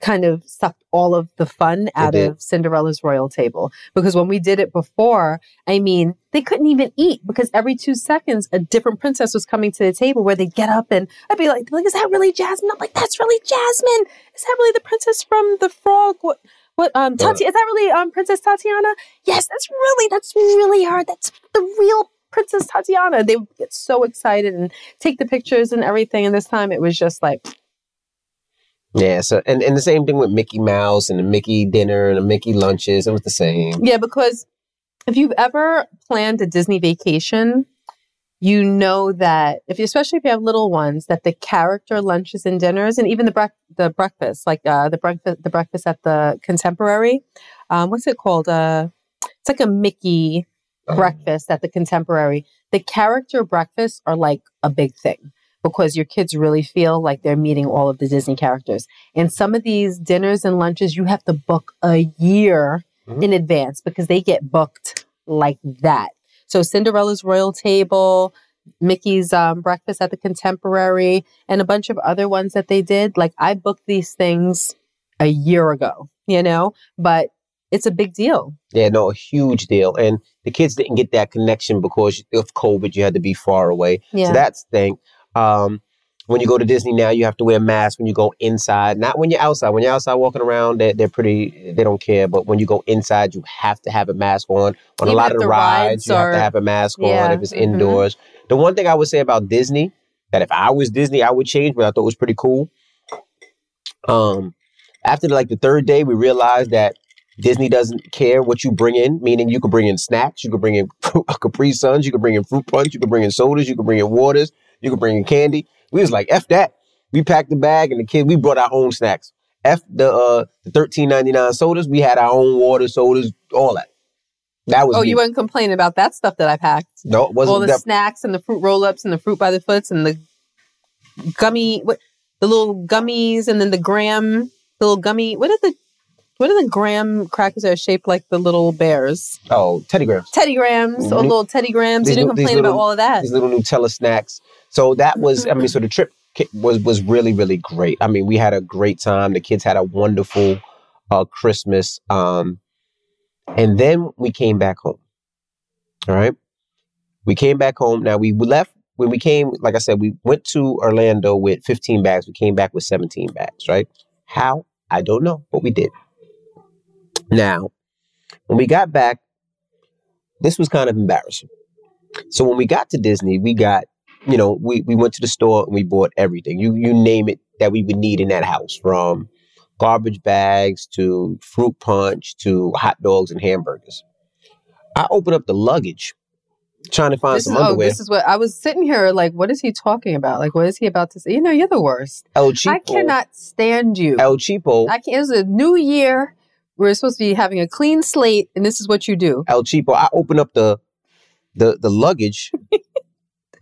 kind of sucked all of the fun out of Cinderella's royal table. Because when we did it before, I mean, they couldn't even eat because every two seconds a different princess was coming to the table where they'd get up and I'd be like, like, is that really Jasmine? I'm like, that's really Jasmine. Is that really the princess from the frog? What what um Tati is that really um Princess Tatiana? Yes, that's really that's really her. That's the real Princess Tatiana. They would get so excited and take the pictures and everything. And this time it was just like, Yeah, so and, and the same thing with Mickey Mouse and the Mickey dinner and the Mickey lunches. It was the same. yeah, because if you've ever planned a Disney vacation, you know that if you, especially if you have little ones, that the character lunches and dinners, and even the the breakfast, like uh, the breakfast the breakfast at the Contemporary, um, what's it called? Uh, it's like a Mickey Um, breakfast at the Contemporary. The character breakfasts are like a big thing because your kids really feel like they're meeting all of the Disney characters. And some of these dinners and lunches, you have to book a year Mhm. in advance because they get booked like that. So Cinderella's Royal Table, Mickey's um, Breakfast at the Contemporary, and a bunch of other ones that they did. Like I booked these things a year ago, you know, but it's a big deal. Yeah, no, a huge deal. And the kids didn't get that connection because of COVID. You had to be far away. Yeah. So that's the thing. Um, when you go to Disney now, you have to wear a mask when you go inside. Not when you're outside. When you're outside walking around, they're, they're pretty, they don't care. But when you go inside, you have to have a mask on. On a lot of the rides, rides you have to have a mask Yeah, on if it's mhm. indoors. The one thing I would say about Disney, that if I was Disney, I would change, but I thought it was pretty cool. Um, after like the third day, we realized that Disney doesn't care what you bring in, meaning you could bring in snacks, you could bring in Capri Suns, you could bring in fruit punch, you could bring in sodas, you could bring in waters, you can bring in candy. We was like, F that. We packed the bag and the kid, we brought our own snacks. F the uh the thirteen ninety nine sodas, we had our own water, sodas, all that. That was Oh, me. you weren't complaining about that stuff that I packed. no, it wasn't All the that snacks and the fruit roll ups and the fruit by the foots and the gummy what the little gummies and then the graham the little gummy what are the what are the graham crackers that are shaped like the little bears? oh Teddy Grahams. Teddy Grahams or Mhm. little Teddy Grahams. These you didn't little- complain about all of that. these little Nutella snacks. So that was, I mean, so the trip was was really really great. I mean, we had a great time. The kids had a wonderful uh, Christmas, um, and then we came back home. All right, we came back home. Now we left when we came. Like I said, we went to Orlando with 15 bags. We came back with 17 bags. Right? How? I don't know, but we did. Now, when we got back, this was kind of embarrassing. So when we got to Disney, we got, you know, we, we went to the store and we bought everything. You you name it that we would need in that house, from garbage bags to fruit punch to hot dogs and hamburgers. I opened up the luggage trying to find This some is, oh, underwear. this is what I was sitting here like. What is he talking about? Like, what is he about to say? You know, you're the worst. El Cheapo. I cannot stand you. El Cheapo. I can't. It's a new year. We're supposed to be having a clean slate, and this is what you do. El Cheapo. I opened up the the the luggage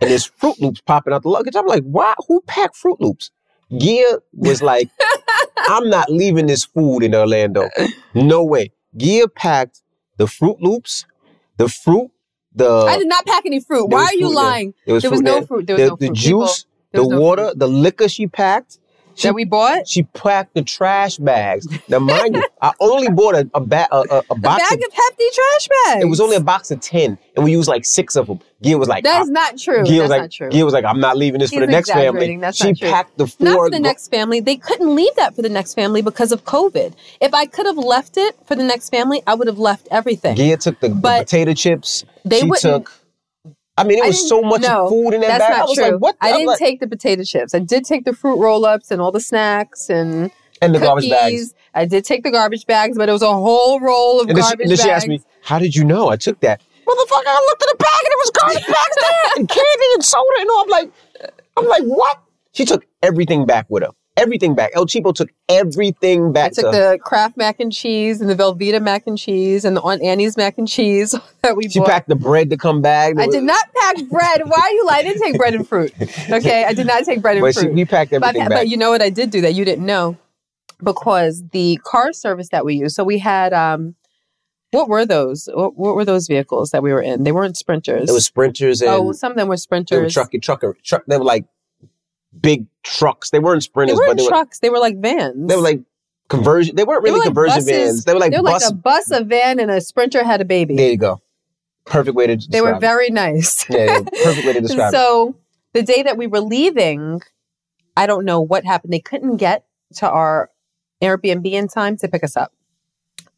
and there's Froot Loops popping out the luggage. I'm like, why? Who packed Froot Loops? Gia was like, I'm not leaving this food in Orlando. No way. Gia packed the Froot Loops, the fruit, the I did not pack any fruit. Why are you there. lying? there was There was no there. fruit. There was the, no the fruit. People, juice, the no water, fruit. the liquor she packed. She that we bought. she packed the trash bags. Now, mind you, I only bought a a, ba- a, a, a A bag of, of hefty trash bags. it was only a box of ten, and we used like six of them. Gia was like, That I- is not true. Gia That's was like, not true. Gia was like, I'm not leaving this for the next family. That's she not true. packed the four. Not for the next family. They couldn't leave that for the next family because of COVID. If I could have left it for the next family, I would have left everything. Gia took the, the potato chips. They she wouldn't. took. I mean, it was so much no, food in that That's bag. I not was true. like, what? I I'm didn't like- take the potato chips. I did take the fruit roll-ups and all the snacks and and the cookies. garbage bags. I did take the garbage bags, but it was a whole roll of And then, she, garbage and she bags. asked me, "How did you know I took that?" Motherfucker, I looked at the bag and it was garbage bags there and candy and soda and all. I'm like, I'm like, what? She took everything back with her. Everything back. El Cheapo took everything back. I took to the Kraft mac and cheese and the Velveeta mac and cheese and the Aunt Annie's mac and cheese that we She bought. packed the bread to come back. I did not pack bread. Why are you lying? I didn't take bread and fruit. Okay, I did not take bread and But she, fruit. we packed but, everything back. but you know what I did do that you didn't know because the car service that we used. So we had um, what were those? What, what were those vehicles that we were in? They weren't sprinters. It was sprinters and oh, some of them were they were sprinters. trucky trucker truck. They were like big trucks. They weren't they sprinters, weren't but they were, trucks. They were like vans. they were like conversion. They weren't They really were like conversion buses. vans. They were like they were bus. like a bus, a van, and a sprinter had a baby. there you go. Perfect way to describe They were it. very nice. Yeah, yeah, perfect way to describe it. so the day that we were leaving, I don't know what happened. They couldn't get to our Airbnb in time to pick us up.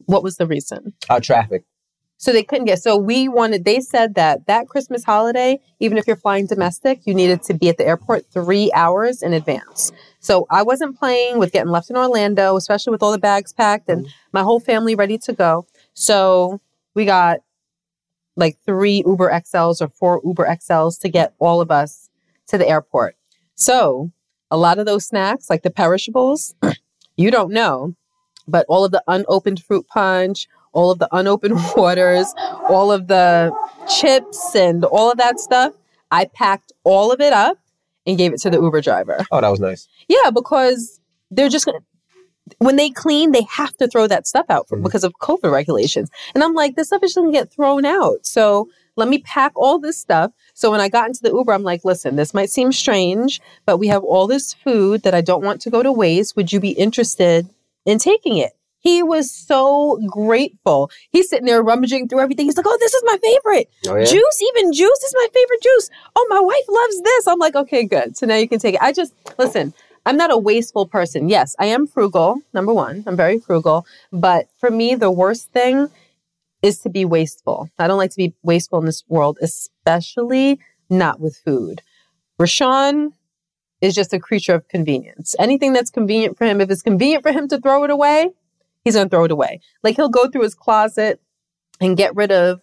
What was the reason? Uh, traffic. So they couldn't get. So we wanted. They said that that Christmas holiday, even if you're flying domestic, you needed to be at the airport three hours in advance. So I wasn't playing with getting left in Orlando, especially with all the bags packed and mm-hmm. my whole family ready to go. So we got like three Uber XLs or four Uber XLs to get all of us to the airport. So a lot of those snacks, like the perishables, you don't know, but all of the unopened fruit punch, all of the unopened waters, all of the chips and all of that stuff, I packed all of it up and gave it to the Uber driver. Oh, that was nice. Yeah, because they're just gonna when they clean, they have to throw that stuff out for, Mhm. because of COVID regulations. And I'm like, this stuff is gonna get thrown out. So let me pack all this stuff. So when I got into the Uber, I'm like, listen, this might seem strange, but we have all this food that I don't want to go to waste. Would you be interested in taking it? He was so grateful. He's sitting there rummaging through everything. He's like, oh, this is my favorite. Oh, yeah? Juice, even juice is my favorite juice. Oh, my wife loves this. I'm like, okay, good. So now you can take it. I just, listen, I'm not a wasteful person. Yes, I am frugal, number one. I'm very frugal. But for me, the worst thing is to be wasteful. I don't like to be wasteful in this world, especially not with food. RaShaun is just a creature of convenience. Anything that's convenient for him, if it's convenient for him to throw it away, he's going to throw it away. Like he'll go through his closet and get rid of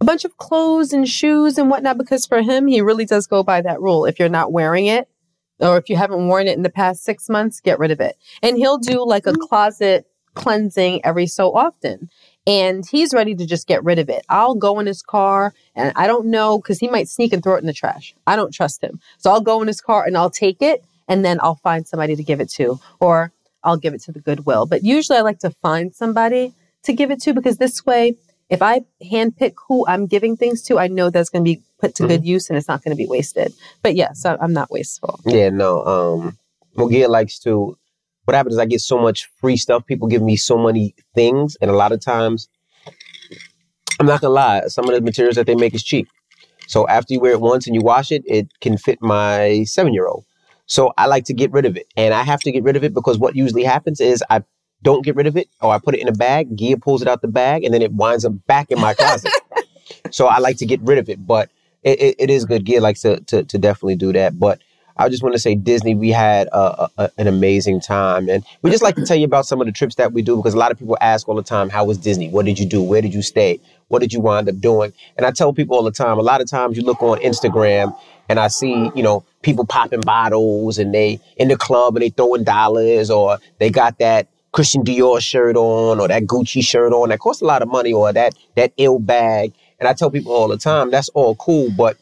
a bunch of clothes and shoes and whatnot because for him, he really does go by that rule. If you're not wearing it, or if you haven't worn it in the past six months, get rid of it. And he'll do like a mm-hmm. closet cleansing every so often. And he's ready to just get rid of it. I'll go in his car and I don't know because he might sneak and throw it in the trash. I don't trust him. So I'll go in his car and I'll take it and then I'll find somebody to give it to or I'll give it to the Goodwill. But usually I like to find somebody to give it to because this way, if I handpick who I'm giving things to, I know that's going to be put to good use and it's not going to be wasted. But yes, I, I'm not wasteful. Yeah, no. Um, Mogia likes to. What happens is I get so much free stuff. People give me so many things, and a lot of times, I'm not gonna lie. Some of the materials that they make is cheap. So after you wear it once and you wash it, it can fit my seven year old. So I like to get rid of it, and I have to get rid of it because what usually happens is I don't get rid of it, or I put it in a bag. Gia pulls it out the bag, and then it winds up back in my closet. so I like to get rid of it, but it, it, it is good. Gia likes to, to to definitely do that, but. I just want to say Disney, we had a, a, an amazing time. And we just like to tell you about some of the trips that we do because a lot of people ask all the time, how was Disney? What did you do? Where did you stay? What did you wind up doing? And I tell people all the time, a lot of times you look on Instagram and I see, you know, people popping bottles and they in the club and they throwing dollars or they got that Christian Dior shirt on or that Gucci shirt on that costs a lot of money or that that ill bag. And I tell people all the time, that's all cool, but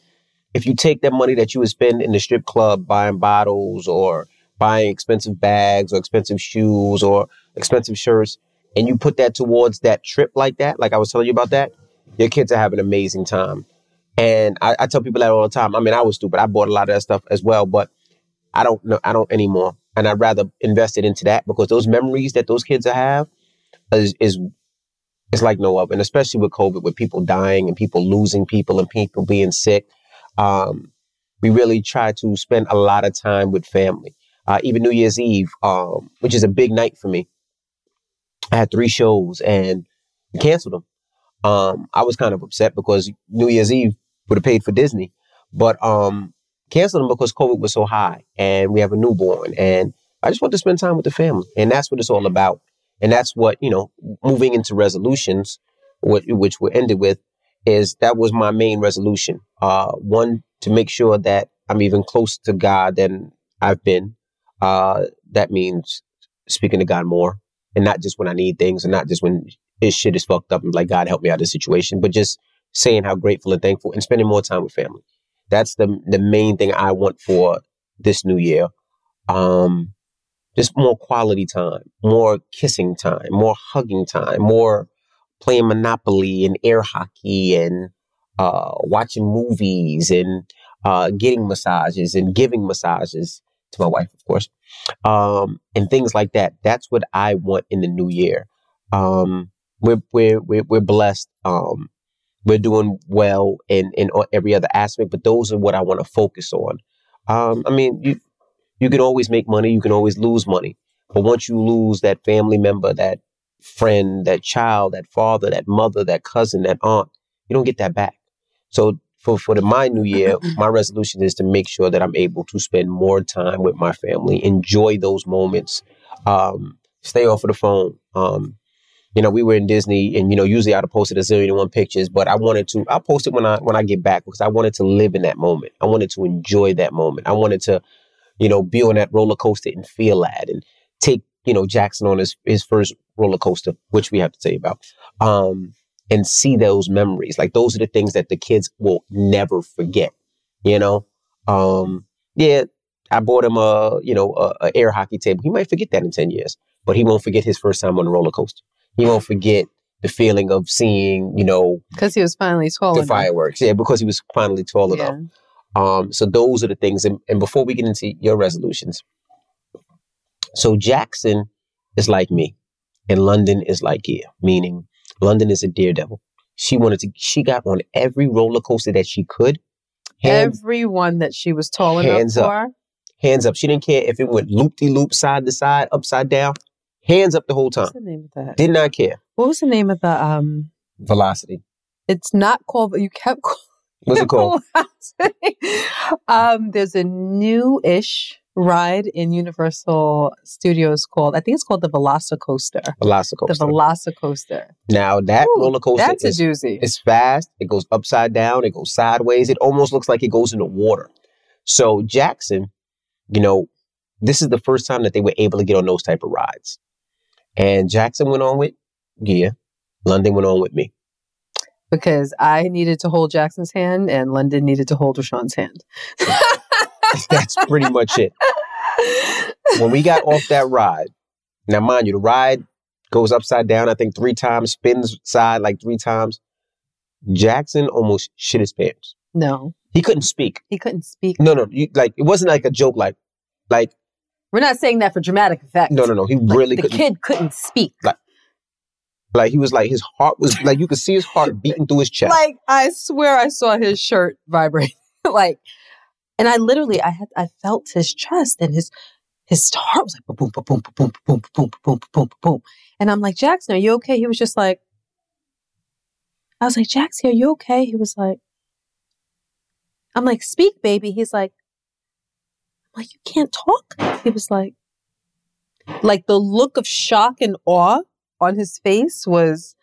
if you take that money that you would spend in the strip club buying bottles or buying expensive bags or expensive shoes or expensive shirts and you put that towards that trip like that, like I was telling you about that, your kids are having an amazing time. And I, I tell people that all the time. I mean, I was stupid. I bought a lot of that stuff as well, but I don't know. I don't anymore. And I'd rather invest it into that because those memories that those kids have is, is like no other. And especially with COVID, with people dying and people losing people and people being sick um, we really try to spend a lot of time with family. Uh, even New Year's Eve, um, which is a big night for me. I had three shows and canceled them. Um, I was kind of upset because New Year's Eve would have paid for Disney, but um, canceled them because COVID was so high and we have a newborn. And I just want to spend time with the family. And that's what it's all about. And that's what, you know, moving into resolutions, what, which we ended with, is that was my main resolution. Uh, one to make sure that I'm even closer to God than I've been. Uh, that means speaking to God more, and not just when I need things, and not just when his shit is fucked up and like God help me out of the situation, but just saying how grateful and thankful and spending more time with family. That's the the main thing I want for this new year. Um, just more quality time, more kissing time, more hugging time, more playing Monopoly and air hockey and uh, watching movies and uh, getting massages and giving massages to my wife, of course, um, and things like that. That's what I want in the new year. Um, we're, we're, we're, we're blessed. Um, we're doing well in, in every other aspect, but those are what I want to focus on. Um, I mean, you, you can always make money. You can always lose money. But once you lose that family member, that friend, that child, that father, that mother, that cousin, that aunt, you don't get that back. So for, for the my new year, my resolution is to make sure that I'm able to spend more time with my family, enjoy those moments, um, stay off of the phone. Um, you know, we were in Disney and, you know, usually I'd have posted a zillion and one pictures, but I wanted to, I'll post it when I, when I get back because I wanted to live in that moment. I wanted to enjoy that moment. I wanted to, you know, be on that roller coaster and feel that and take, you know, Jackson on his, his first roller coaster, which we have to tell you about. Um, and see those memories. Like those are the things that the kids will never forget. You know, um, yeah, I bought him a you know a, a, air hockey table. He might forget that in ten years. but he won't forget his first time on a roller coaster. He won't forget the feeling of seeing, you know, Because he was finally tall the enough. fireworks. Yeah, because he was finally tall Yeah. enough. Um, so those are the things. And, and before we get into your resolutions, so Jackson is like me, and London is like you, meaning London is a daredevil. She wanted to. She got on every roller coaster that she could. Hands, Everyone that she was tall enough Hands up. for. hands up. She didn't care if it went loop de loop, side to side, upside down. Hands up the whole time. What's the name of that? Did not care. What was the name of the um Velocity. it's not called but you kept calling What's it called? um, there's a new-ish ride in Universal Studios called I think it's called the Velocicoaster. Velocicoaster. The Velocicoaster. now that Ooh, roller coaster That's a is doozy. It's fast. It goes upside down. It goes sideways. It almost looks like it goes in the water. So Jackson, you know, this is the first time that they were able to get on those type of rides. And Jackson went on with Gia. London went on with me. because I needed to hold Jackson's hand and London needed to hold RaShaun's hand. That's pretty much it. When we got off that ride, now mind you, the ride goes upside down, I think three times, spins side like three times. Jackson almost shit his pants. No, He couldn't speak. he couldn't speak. No, no, you, like it wasn't like a joke. Like, like We're not saying that for dramatic effect. no, no, no. He Like, really the couldn't. kid couldn't speak. Like, Like he was like his heart was like you could see his heart beating through his chest. Like I swear I saw his shirt vibrate. like and I literally I had I felt his chest and his his heart was like boom boom boom boom boom boom boom boom boom boom. Boom. And I'm like, Jackson, are you okay? He was just like I was like, Jackson, are you okay? He was like I'm like, speak, baby. He's like like, you can't talk? He was like like the look of shock and awe on his face was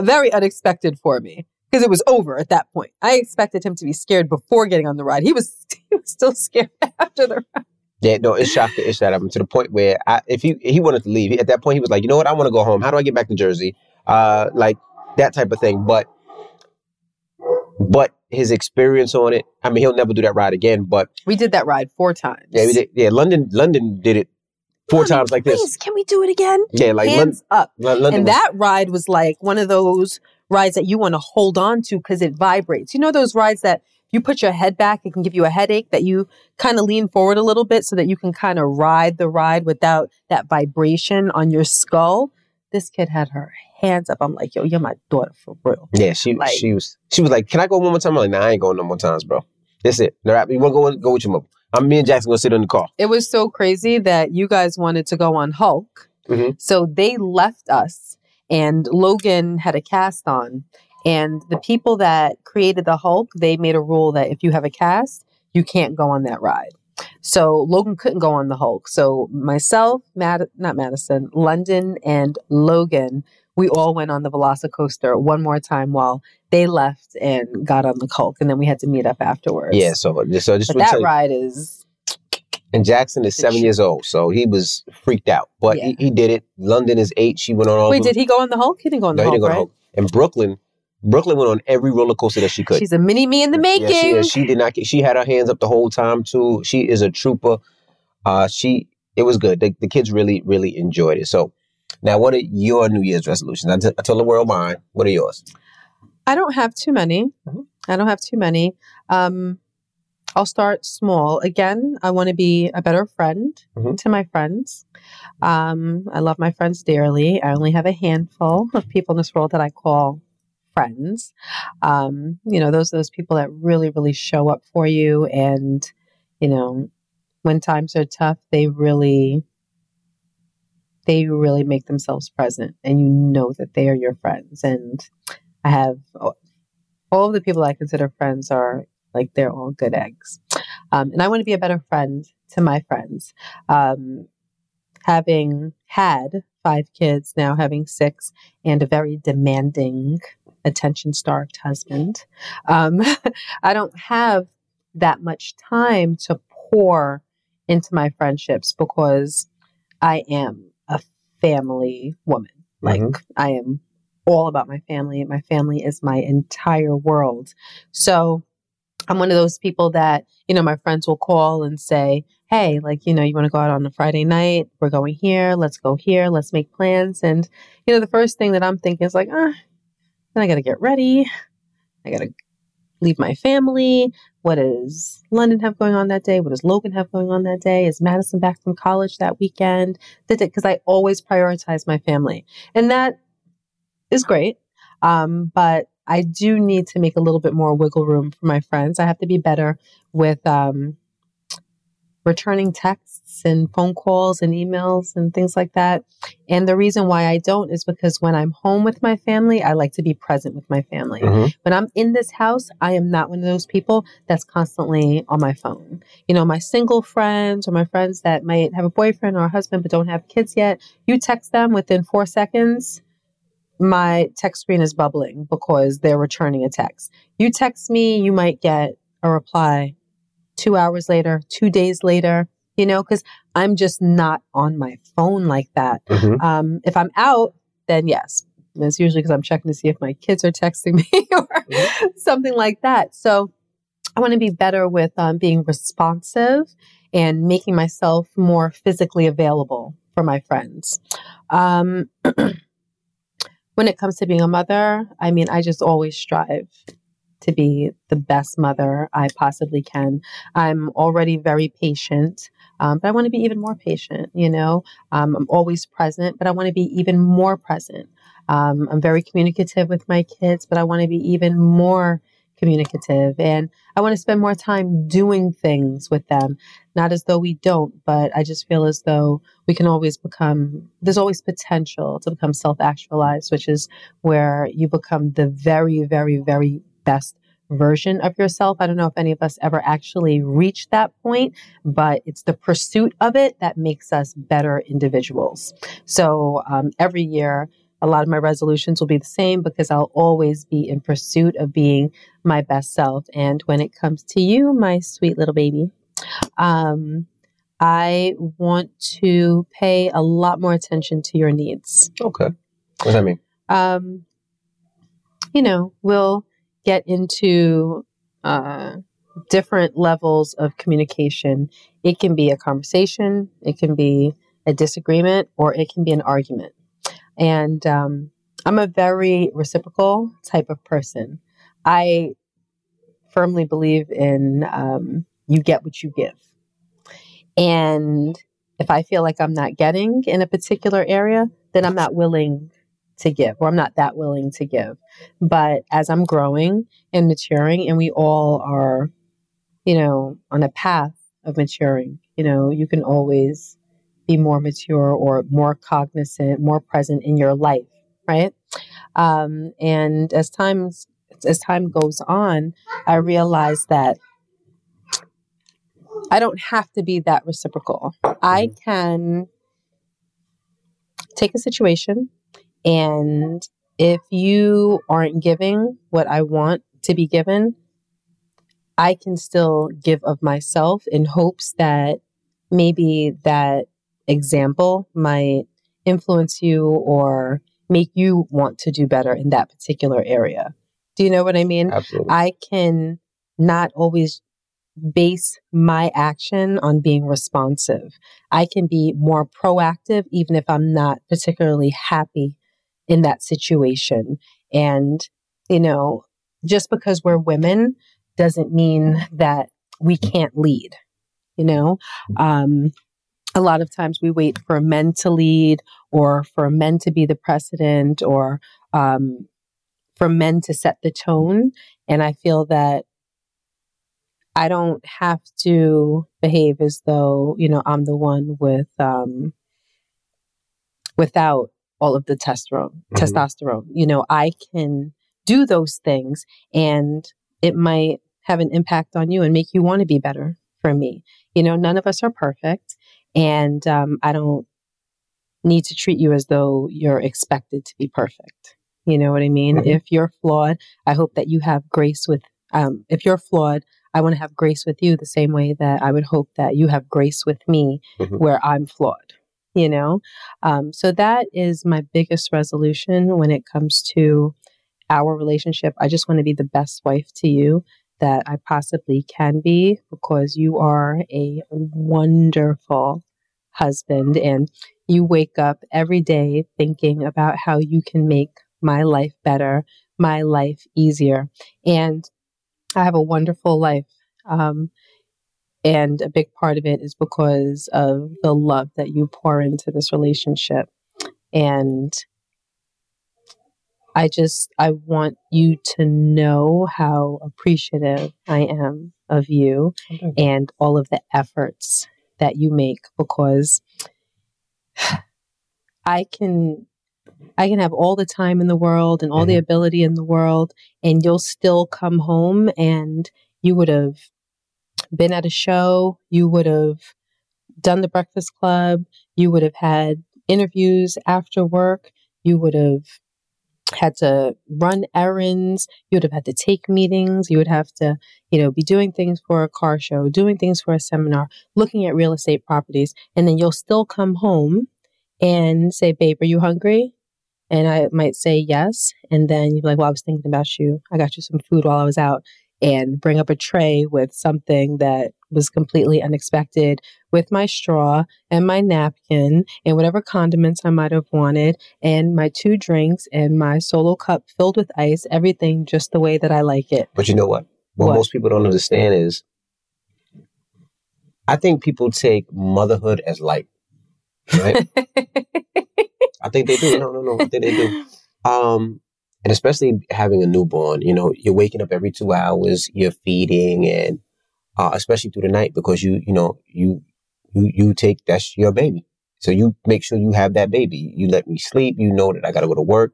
very unexpected for me because it was over at that point. I expected him to be scared before getting on the ride. He was he was still scared after the ride. yeah, no, it shocked the ish out of him to the point where I, if he he wanted to leave, at that point he was like, you know what, I want to go home. How do I get back to Jersey? Uh, like that type of thing. But but his experience on it, I mean, he'll never do that ride again. But We did that ride four times. yeah, we did, yeah, London London did it four Mommy, times like this. Please, can we do it again? Yeah, like Lon- Hands up. Lon- London. and was- that ride was like one of those rides that you want to hold on to because it vibrates. You know those rides that you put your head back, it can give you a headache. That you kind of lean forward a little bit so that you can kind of ride the ride without that vibration on your skull. This kid had her hands up. I'm like, yo, you're my daughter for real. Yeah, she Like- she was she was like, "Can I go one more time?" I'm like, "Nah, I ain't going no more times, bro. That's it. All right, you want to go? Go with your mom. I'm me and Jackson gonna sit in the car. It was so crazy that you guys wanted to go on Hulk. Mhm. So they left us, and Logan had a cast on. And the people that created the Hulk, they made a rule that if you have a cast, you can't go on that ride. So Logan couldn't go on the Hulk. So myself, Mad- not Madison, London, and Logan, we all went on the Velocicoaster one more time while they left and got on the Hulk, and then we had to meet up afterwards. Yeah, so so I just but that ride is and Jackson is seven years old, so he was freaked out, but Yeah. he, he did it. London is eight. She went on all. Wait, did he go on the Hulk? He didn't go on No, the he didn't go right? Hulk. And Brooklyn, Brooklyn went on every roller coaster that she could. She's a mini me in the Yeah, making. she, yeah, she did not. Get, she had her hands up the whole time too. She is a trooper. Uh, she it was good. The, the kids really really enjoyed it. So now, what are your New Year's resolutions? I, t- I told the world mine. What are yours? I don't have too many. Mhm. I don't have too many. Um, I'll start small. Again, I want to be a better friend Mhm. to my friends. Um, I love my friends dearly. I only have a handful of people in this world that I call friends. Um, you know, those those people that really, really show up for you, and you know, when times are tough, they really, they really make themselves present, and you know that they are your friends. And I have all of the people I consider friends are like they're all good eggs. Um, and I want to be a better friend to my friends. Um, having had five kids, now having six, and a very demanding, attention starved husband, um, I don't have that much time to pour into my friendships because I am a family woman. Like, Mhm. I am all about my family. My family is my entire world. So I'm one of those people that, you know, my friends will call and say, Hey, like, you know, you want to go out on a Friday night? We're going here. Let's go here. Let's make plans. And, you know, the first thing that I'm thinking is like, ah, then I got to get ready. I got to leave my family. What does London have going on that day? What does Logan have going on that day? Is Madison back from college that weekend? Because I always prioritize my family. And that is great. Um, but I do need to make a little bit more wiggle room for my friends. I have to be better with um, returning texts and phone calls and emails and things like that. And the reason why I don't is because when I'm home with my family, I like to be present with my family. Mm-hmm. When I'm in this house, I am not one of those people that's constantly on my phone. You know, my single friends or my friends that might have a boyfriend or a husband but don't have kids yet, you text them within four seconds my text screen is bubbling because they're returning a text. You text me, you might get a reply two hours later, two days later, you know, because I'm just not on my phone like that. Mm-hmm. Um, if I'm out, then yes. It's usually because I'm checking to see if my kids are texting me or mm-hmm. something like that. So I want to be better with um, being responsive and making myself more physically available for my friends. Um, when it comes to being a mother, I mean, I just always strive to be the best mother I possibly can. I'm already very patient, um, but I want to be even more patient. You know, um, I'm always present, but I want to be even more present. Um, I'm very communicative with my kids, but I want to be even more communicative and I want to spend more time doing things with them. Not as though we don't, but I just feel as though we can always become, there's always potential to become self actualized, which is where you become the very, very, very best version of yourself. I don't know if any of us ever actually reach that point, but it's the pursuit of it that makes us better individuals. So um, every year, a lot of my resolutions will be the same because I'll always be in pursuit of being my best self. And when it comes to you, my sweet little baby, um, I want to pay a lot more attention to your needs. Okay. What does that mean? Um, you know, we'll get into uh, different levels of communication. It can be a conversation, it can be a disagreement, or it can be an argument. And um, I'm a very reciprocal type of person. I firmly believe in um, you get what you give. And if I feel like I'm not getting in a particular area, then I'm not willing to give, or I'm not that willing to give. But as I'm growing and maturing, and we all are, you know, on a path of maturing, you know, you can always be more mature or more cognizant, more present in your life, right? Um, and as times as time goes on, I realize that I don't have to be that reciprocal. I mm-hmm. can take a situation, and if you aren't giving what I want to be given, I can still give of myself in hopes that maybe that example might influence you or make you want to do better in that particular area. Do you know what I mean? Absolutely. I can not always base my action on being responsive. I can be more proactive even if I'm not particularly happy in that situation. And, you know, just because we're women doesn't mean that we can't lead. You know, um, a lot of times we wait for men to lead or for men to be the precedent or um, for men to set the tone. And I feel that I don't have to behave as though, you know, I'm the one with, um, without all of the testosterone, mm-hmm. testosterone. You know, I can do those things and it might have an impact on you and make you want to be better for me. You know, none of us are perfect. And um, I don't need to treat you as though you're expected to be perfect. You know what I mean? Mm-hmm. If you're flawed, I hope that you have grace with, um, if you're flawed, I want to have grace with you the same way that I would hope that you have grace with me mm-hmm. where I'm flawed, you know? Um, so that is my biggest resolution when it comes to our relationship. I just want to be the best wife to you that I possibly can be because you are a wonderful husband and you wake up every day thinking about how you can make my life better, my life easier. And I have a wonderful life. Um, and a big part of it is because of the love that you pour into this relationship. And I just, I want you to know how appreciative I am of you and all of the efforts that you make because I can I can have all the time in the world and all mm-hmm. the ability in the world and you'll still come home and you would have been at a show, you would have done the breakfast club, you would have had interviews after work, you would have had to run errands, you would have had to take meetings, you would have to, you know, be doing things for a car show, doing things for a seminar, looking at real estate properties, and then you'll still come home and say, Babe, are you hungry? And I might say yes. And then you'd be like, Well, I was thinking about you. I got you some food while I was out and bring up a tray with something that was completely unexpected with my straw and my napkin and whatever condiments I might have wanted and my two drinks and my solo cup filled with ice, everything just the way that I like it. But you know what? What, what? most people don't understand is I think people take motherhood as light. Right? I think they do. No, no, no. I think they do. Um, and especially having a newborn, you know, you're waking up every two hours, you're feeding, and uh, especially through the night because you, you know, you, you, you take that's your baby. So you make sure you have that baby. You let me sleep. You know that I got to go to work.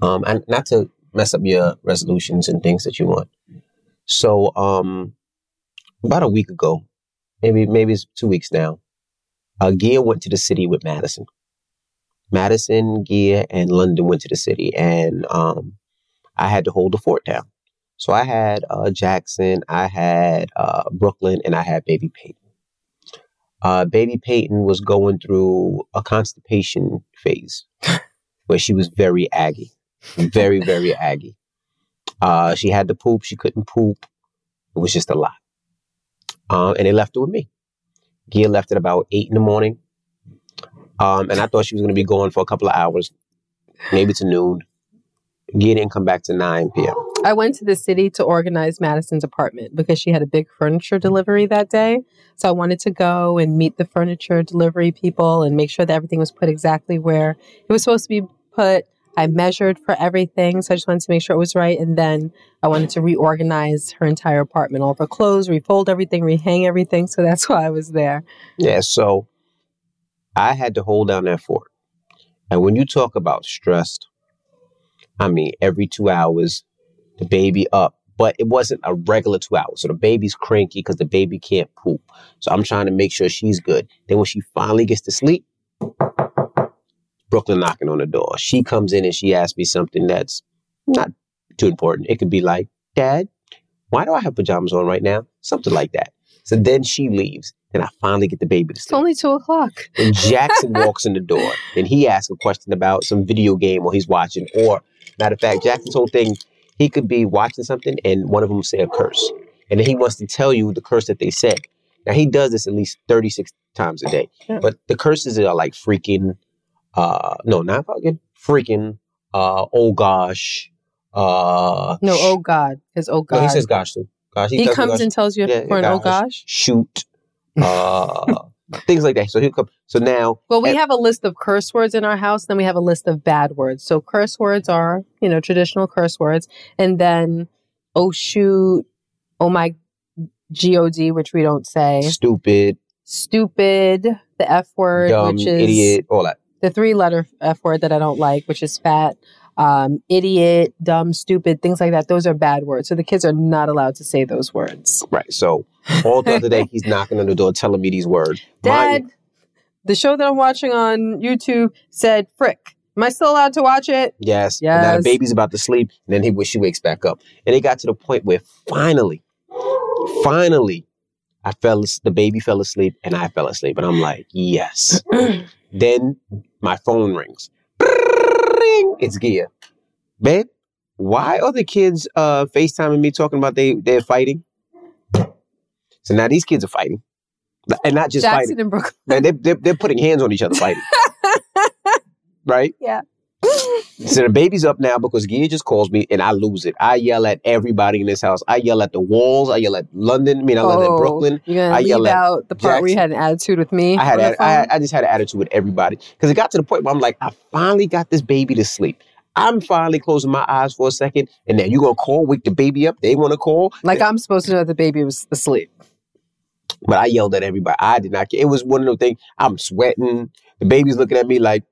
Um, and not to mess up your resolutions and things that you want. So, um, about a week ago, maybe maybe it's two weeks now, uh, Gia went to the city with Madison. Madison, Gia, and London went to the city, and um, I had to hold the fort down. So I had uh, Jackson, I had uh, Brooklyn, and I had Baby Peyton. Uh, Baby Peyton was going through a constipation phase where she was very aggy, very, very aggy. Uh, she had to poop, she couldn't poop. It was just a lot. Uh, and they left it with me. Gia left at about eight in the morning. Um, and I thought she was going to be gone for a couple of hours, maybe to noon. Gia didn't come back to 9 p.m. I went to the city to organize Madison's apartment because she had a big furniture delivery that day. So I wanted to go and meet the furniture delivery people and make sure that everything was put exactly where it was supposed to be put. I measured for everything. So I just wanted to make sure it was right. And then I wanted to reorganize her entire apartment, all of her clothes, refold everything, rehang everything. So that's why I was there. Yeah. So I had to hold down that fort. And when you talk about stressed, I mean, every two hours, the baby up, but it wasn't a regular two hours. So the baby's cranky because the baby can't poop. So I'm trying to make sure she's good. Then when she finally gets to sleep, Brooklyn knocking on the door. She comes in and she asks me something that's not too important. It could be like, Dad, why do I have pajamas on right now? Something like that. So then she leaves. Then I finally get the baby to sleep. It's only two o'clock. And Jackson walks in the door. And he asks a question about some video game while he's watching. Or, matter of fact, Jackson's whole thing, he could be watching something and one of them say a curse. And then he wants to tell you the curse that they said. Now, he does this at least 36 times a day. Yeah. But the curses are like freaking, uh, no, not fucking, freaking, uh, oh gosh, uh, no, oh God, because oh God. No, he says gosh too. Gosh, he, he comes gosh. and tells you yeah, for an oh gosh, shoot, uh, things like that. So he'll come. So now, well, we have a list of curse words in our house. Then we have a list of bad words. So curse words are, you know, traditional curse words, and then oh shoot, oh my, god, which we don't say. Stupid. Stupid. The f word, Dumb, which is idiot, all that. The three letter f word that I don't like, which is fat um, idiot, dumb, stupid, things like that. Those are bad words. So the kids are not allowed to say those words. Right. So all the other day, he's knocking on the door telling me these words. Dad, My- the show that I'm watching on YouTube said frick. Am I still allowed to watch it? Yes. Yes. now the baby's about to sleep, and then he she wakes back up. And it got to the point where finally, finally, I fell. The baby fell asleep, and I fell asleep, and I'm like, yes. then my phone rings It's Gia. Babe, why are the kids uh FaceTiming me talking about they they're fighting? So now these kids are fighting. And not just Jackson fighting. and Brooklyn. Man, they, they, they're putting hands on each other fighting. right? Yeah. So the baby's up now because Gia just calls me and I lose it. I yell at everybody in this house. I yell at the walls. I yell at London. I mean, I yell at Oh, Brooklyn. You're gonna I yell leave at out the part where you had an attitude with me. I had, on a- I, had? I just had an attitude with everybody because it got to the point where I'm like, I finally got this baby to sleep. I'm finally closing my eyes for a second, and then you gonna call, wake the baby up. They want to call, like I'm supposed to know that the baby was asleep. but I yelled at everybody. I did not care. It was one of those things. I'm sweating. The baby's looking at me like,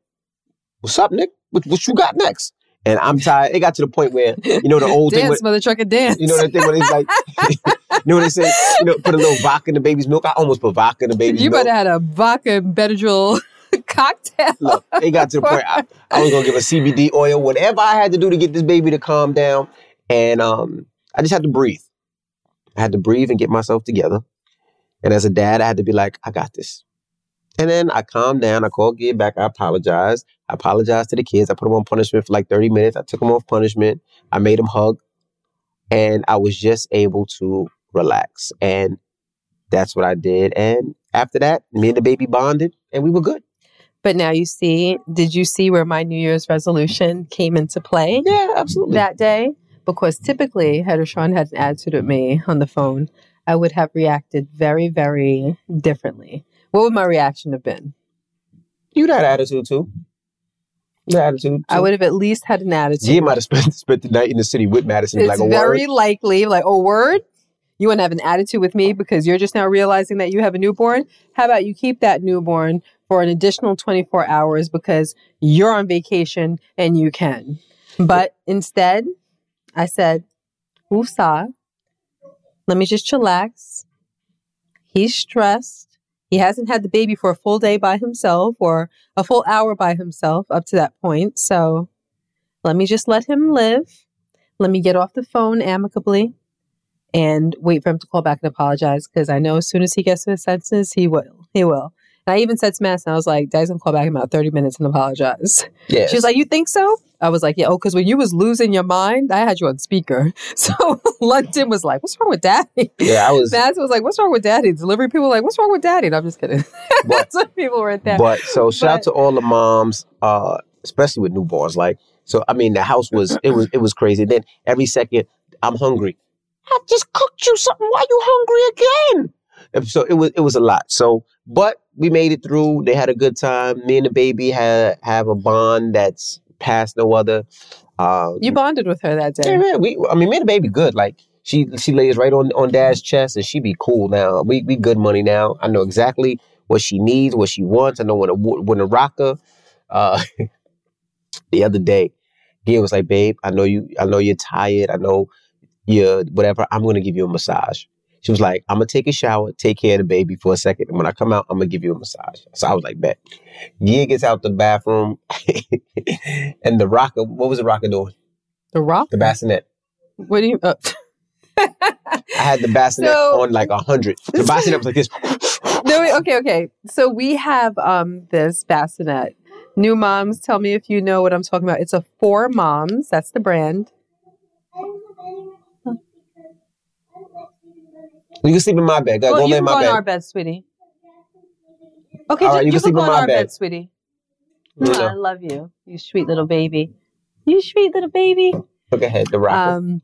"What's up, Nick? What, what you got next?" And I'm tired. It got to the point where you know the old thing. Dance, mother trucker, dance. you know that thing where it's like, you know what they say? You know, put a little vodka in the baby's milk. I almost put vodka in the baby's you milk. You better had a vodka and Benadryl cocktail. Look, it got to the point I, I was gonna give a CBD oil, whatever I had to do to get this baby to calm down, and um, I just had to breathe. I had to breathe and get myself together. And as a dad, I had to be like, I got this. And then I calmed down. I called Gia back. I apologized. I apologized to the kids. I put them on punishment for like 30 minutes. I took them off punishment. I made them hug. And I was just able to relax. And that's what I did. And after that, me and the baby bonded and we were good. But now you see, did you see where my New Year's resolution came into play Yeah, absolutely. that day? Because typically, had RaShaun had an attitude with me on the phone, I would have reacted very, very differently. What would my reaction have been? You had attitude too. You attitude. Too. I would have at least had an attitude. Gia might have spent, spent the night in the city with Madison. it's like a very word. likely, like, oh, word? You want to have an attitude with me because you're just now realizing that you have a newborn? How about you keep that newborn for an additional 24 hours because you're on vacation and you can? But instead, I said, Woosah, let me just chillax. He's stressed. He hasn't had the baby for a full day by himself or a full hour by himself up to that point. So let me just let him live. Let me get off the phone amicably and wait for him to call back and apologize because I know as soon as he gets to his senses, he will. He will. And I even said to Madison, I was like, Dad's gonna call back in about 30 minutes and apologize. Yeah. She was like, You think so? I was like, Yeah, oh, because when you was losing your mind, I had you on speaker. So London was like, What's wrong with daddy? yeah, I was. Madison was like, What's wrong with daddy? Delivery people were like, What's wrong with daddy? And I'm just kidding. But- That's what people were there. But so shout out to all the moms, uh, especially with newborns. Like, so I mean, the house was it was it was crazy. Then every second, I'm hungry. I just cooked you something. Why are you hungry again? So it was it was a lot. So, but we made it through. They had a good time. Me and the baby had have a bond that's past no other. Um, you bonded with her that Yeah, day. man. We, I mean, me and the baby good. Like she, she lays right on on Dad's chest, and she be cool now. We, we good money now. I know exactly what she needs, what she wants. I know when to when to rock her. Uh, the other day, Gia was like, "Babe, I know you. I know you're tired. I know you're whatever. I'm gonna give you a massage." She was like, "I'm gonna take a shower, take care of the baby for a second, and when I come out, I'm gonna give you a massage." So I was like, "Bet." Gia gets out the bathroom, and the rocker. What was the rocker doing? The rock? The bassinet. What do you uh, I had the bassinet So- on like a hundred. The bassinet was like this. no, wait, okay, okay. So we have um this bassinet. New moms, tell me if you know what I'm talking about. It's a 4moms. That's the brand. You can sleep in my bed. Go, well, go lay in can go my in our bed, sweetie. Okay, All right, you you, can sleep go in my our bed. bed, sweetie. I love you, you sweet little baby. You sweet little baby. Look ahead, the rocker. Um.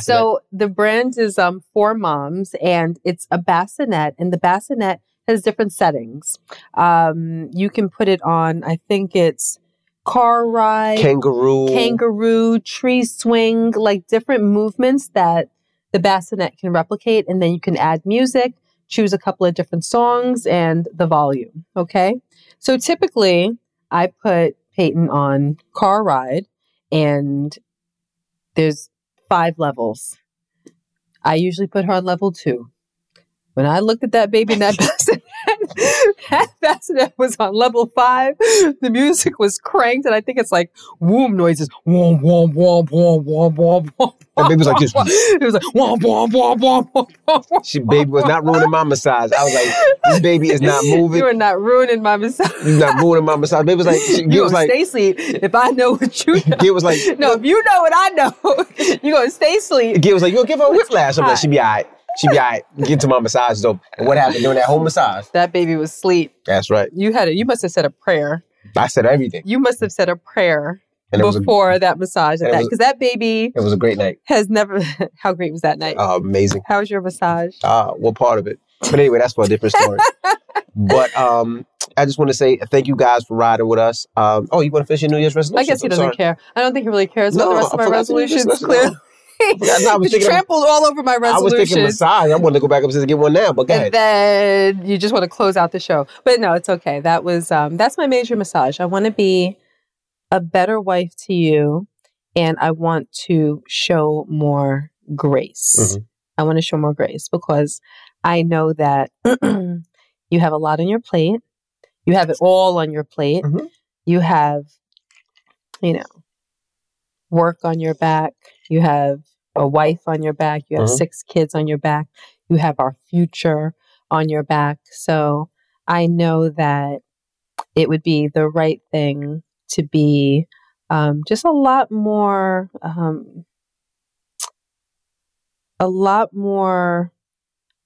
So the brand is um 4moms and it's a bassinet and the bassinet has different settings. Um you can put it on I think it's car ride, kangaroo. kangaroo, tree swing, like different movements that the bassinet can replicate and then you can add music, choose a couple of different songs and the volume, okay? So typically I put Peyton on car ride and there's five levels. I usually put her on level two. When I looked at that baby in that bassinet, that bassinet was on level five. The music was cranked, and I think it's like womb noises. Womp womp womp womp womp womp womp. And baby was like this. It was like womp womp womp womp womp. womp. She baby was not ruining my massage. I was like, this baby is not moving. You are not ruining my massage. You're not ruining my massage. Baby was like, she, You was like, stay asleep if I know what you know. Gia was like, No, if you know what I know, you're gonna stay asleep. Gia was like, you gonna give her a whiplash? I'm like, she be all right. She be all right. Get to my massage though. And what happened during that whole massage? That baby was asleep. That's right. You had it. you must have said a prayer. I said everything. You must have said a prayer And was a, before that massage and that because that baby it was a great night. has never. How great was that night? Uh, amazing. How was your massage? Uh, what part of it? But anyway, that's for a different story. but um, I just want to say thank you guys for riding with us. Um, oh, you want to finish your New Year's resolution? I guess he doesn't care. I don't think he really cares about No, the rest of my forgot to do resolutions. Clearly, forgot- no, I was you thinking- trampled all over my resolution. I was thinking massage. I wanted to go back upstairs and get one now, but go and ahead. then you just want to close out the show. But no, it's okay. That was um that's my major massage. I want to be a better wife to you and I want to show more grace. Mhm. I want to show more grace because I know that you have a lot on your plate. You have it all on your plate. Mhm. You have you know work on your back. You have a wife on your back. You have Mhm. six kids on your back. You have our future on your back. So I know that it would be the right thing to be um, just a lot more, um, a lot more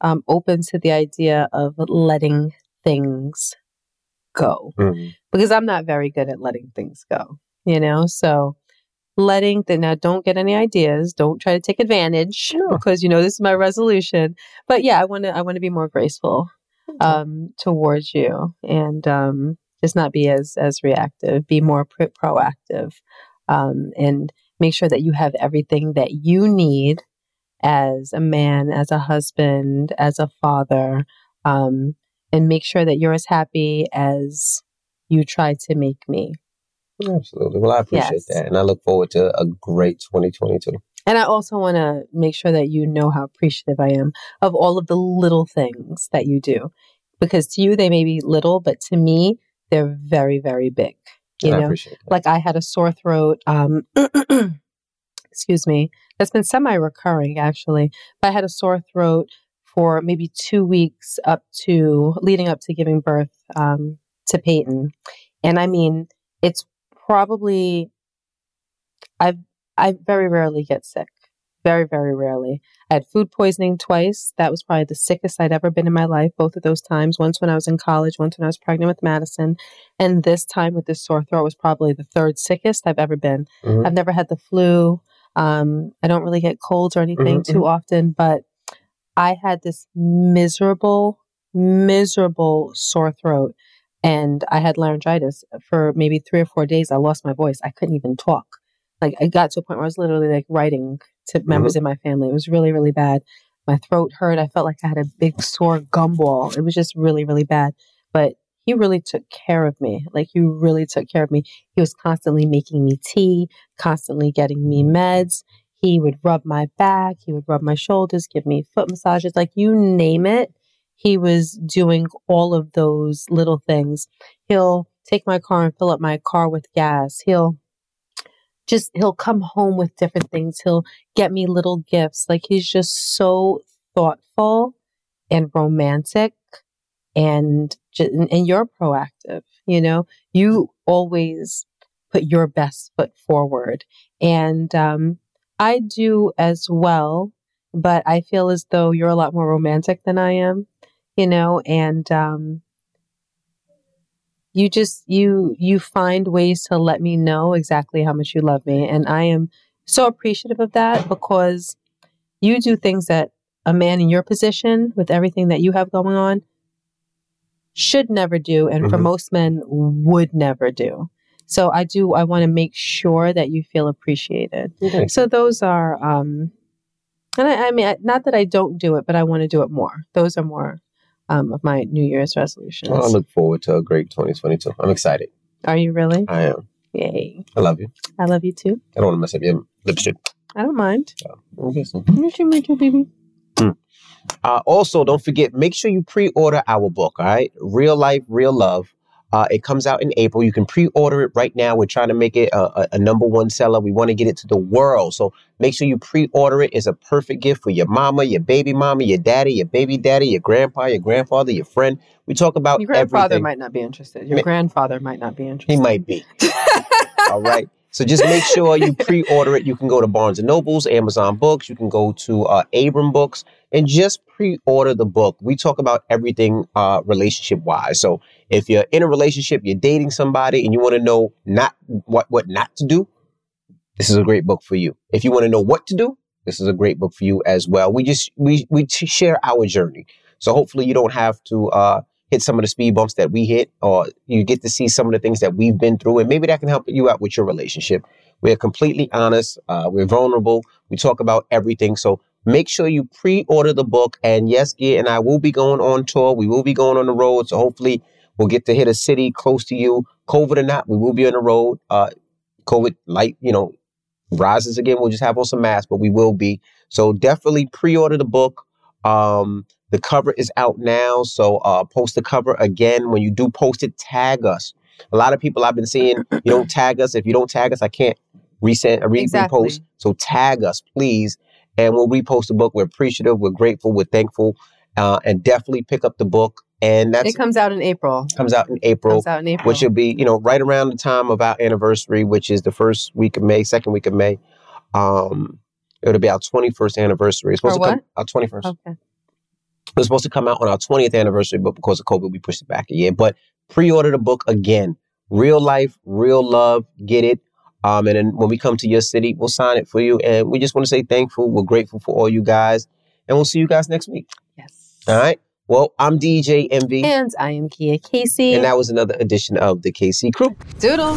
um, open to the idea of letting things go Mhm. because I'm not very good at letting things go, you know? So letting the now don't get any ideas, don't try to take advantage No. because you know this is my resolution. But yeah, I want to I want to be more graceful um towards you and um just not be as as reactive, be more pro- proactive. Um and make sure that you have everything that you need as a man, as a husband, as a father. Um and make sure that you're as happy as you try to make me. Absolutely. Well, I appreciate Yes. that. And I look forward to a great 2022. And I also want to make sure that you know how appreciative I am of all of the little things that you do. Because to you, they may be little, but to me, they're very, very big. You I know, like I had a sore throat. Um, excuse me. That's been semi recurring actually. But I had a sore throat for maybe two weeks up to leading up to giving birth um, to Peyton. And I mean, it's probably, I've, I very rarely get sick. Very, very rarely. I had food poisoning twice. That was probably the sickest I'd ever been in my life, both of those times. Once when I was in college, once when I was pregnant with Madison. And this time with this sore throat was probably the third sickest I've ever been. Mhm. I've never had the flu. Um, I don't really get colds or anything Mhm, too often, but I had this miserable, miserable sore throat. And I had laryngitis for maybe three or four days. I lost my voice. I couldn't even talk. Like I got to a point where I was literally like writing to mm-hmm. members in my family. It was really, really bad. My throat hurt. I felt like I had a big sore gumball. It was just really, really bad. But he really took care of me. Like he really took care of me. He was constantly making me tea, constantly getting me meds. He would rub my back, he would rub my shoulders, give me foot massages, like you name it. He was doing all of those little things. He'll take my car and fill up my car with gas. He'll just he'll come home with different things. He'll get me little gifts. Like he's just so thoughtful and romantic and and you're proactive, you know. You always put your best foot forward and um I do as well, but I feel as though you're a lot more romantic than I am, you know, and um you just you you find ways to let me know exactly how much you love me and I am so appreciative of that because you do things that a man in your position with everything that you have going on should never do and for Mhm. most men would never do. So I do I want to make sure that you feel appreciated. Okay. So those are, um, and I, I mean, I- not that I don't do it, but I want to do it more. Those are more um, of my New Year's resolutions. Well, I look forward to a great 2022. I'm excited. are you really? I am. Yay! I love you. I love you too. I don't want to mess up your lipstick. I don't mind. Okay, so You make baby. Mm. Uh, also, don't forget, make sure you pre-order our book. All right, Real Life, Real Love. Uh, it comes out in April. You can pre-order it right now. We're trying to make it a, a, a number one seller. We want to get it to the world. So make sure you pre-order it. It's a perfect gift for your mama, your baby mama, your daddy, your baby daddy, your grandpa, your grandfather, your friend. We talk about Your grandfather everything. might not be interested. Your Ma- grandfather might not be interested. He might be. All right. So just make sure you pre-order it. You can go to Barnes and Nobles, Amazon Books. You can go to uh, Abrams Books and just pre-order the book. We talk about everything uh, relationship-wise. So if you're in a relationship, you're dating somebody, and you want to know not what what not to do, this is a great book for you. If you want to know what to do, this is a great book for you as well. We just we we share our journey. So hopefully you don't have to uh, hit some of the speed bumps that we hit, or you get to see some of the things that we've been through, and maybe that can help you out with your relationship. We're completely honest. Uh, we're vulnerable. We talk about everything. So make sure you pre-order the book. And yes, Gia and I will be going on tour. We will be going on the road. So hopefully we'll get to hit a city close to you. COVID or not, we will be on the road. Uh, COVID light, you know, rises again. We'll just have on some masks, but we will be. So definitely pre-order the book. Um, the cover is out now, so uh, post the cover again. When you do post it, tag us. A lot of people I've been seeing, you don't tag us. If you don't tag us, I can't resend, uh, re- Exactly. repost. So tag us, please, and we'll repost the book. We're appreciative, we're grateful, we're thankful, uh, and definitely pick up the book. And that it comes out in April. comes out in April Comes out in April. which will be, you know, right around the time of our anniversary, which is the first week of May, second week of May. Um, it'll be our 21st anniversary. It's supposed to come our 21st. okay. It was supposed to come out on our 20th anniversary, but because of COVID, we pushed it back a year. But pre-order the book again. Real life, real love, get it. Um, and then when we come to your city, we'll sign it for you. And we just want to say thankful. We're grateful for all you guys. And we'll see you guys next week. Yes. All right. Well, I'm DJ Envy. And I am Gia Casey. and that was another edition of the Casey Crew. Doodle.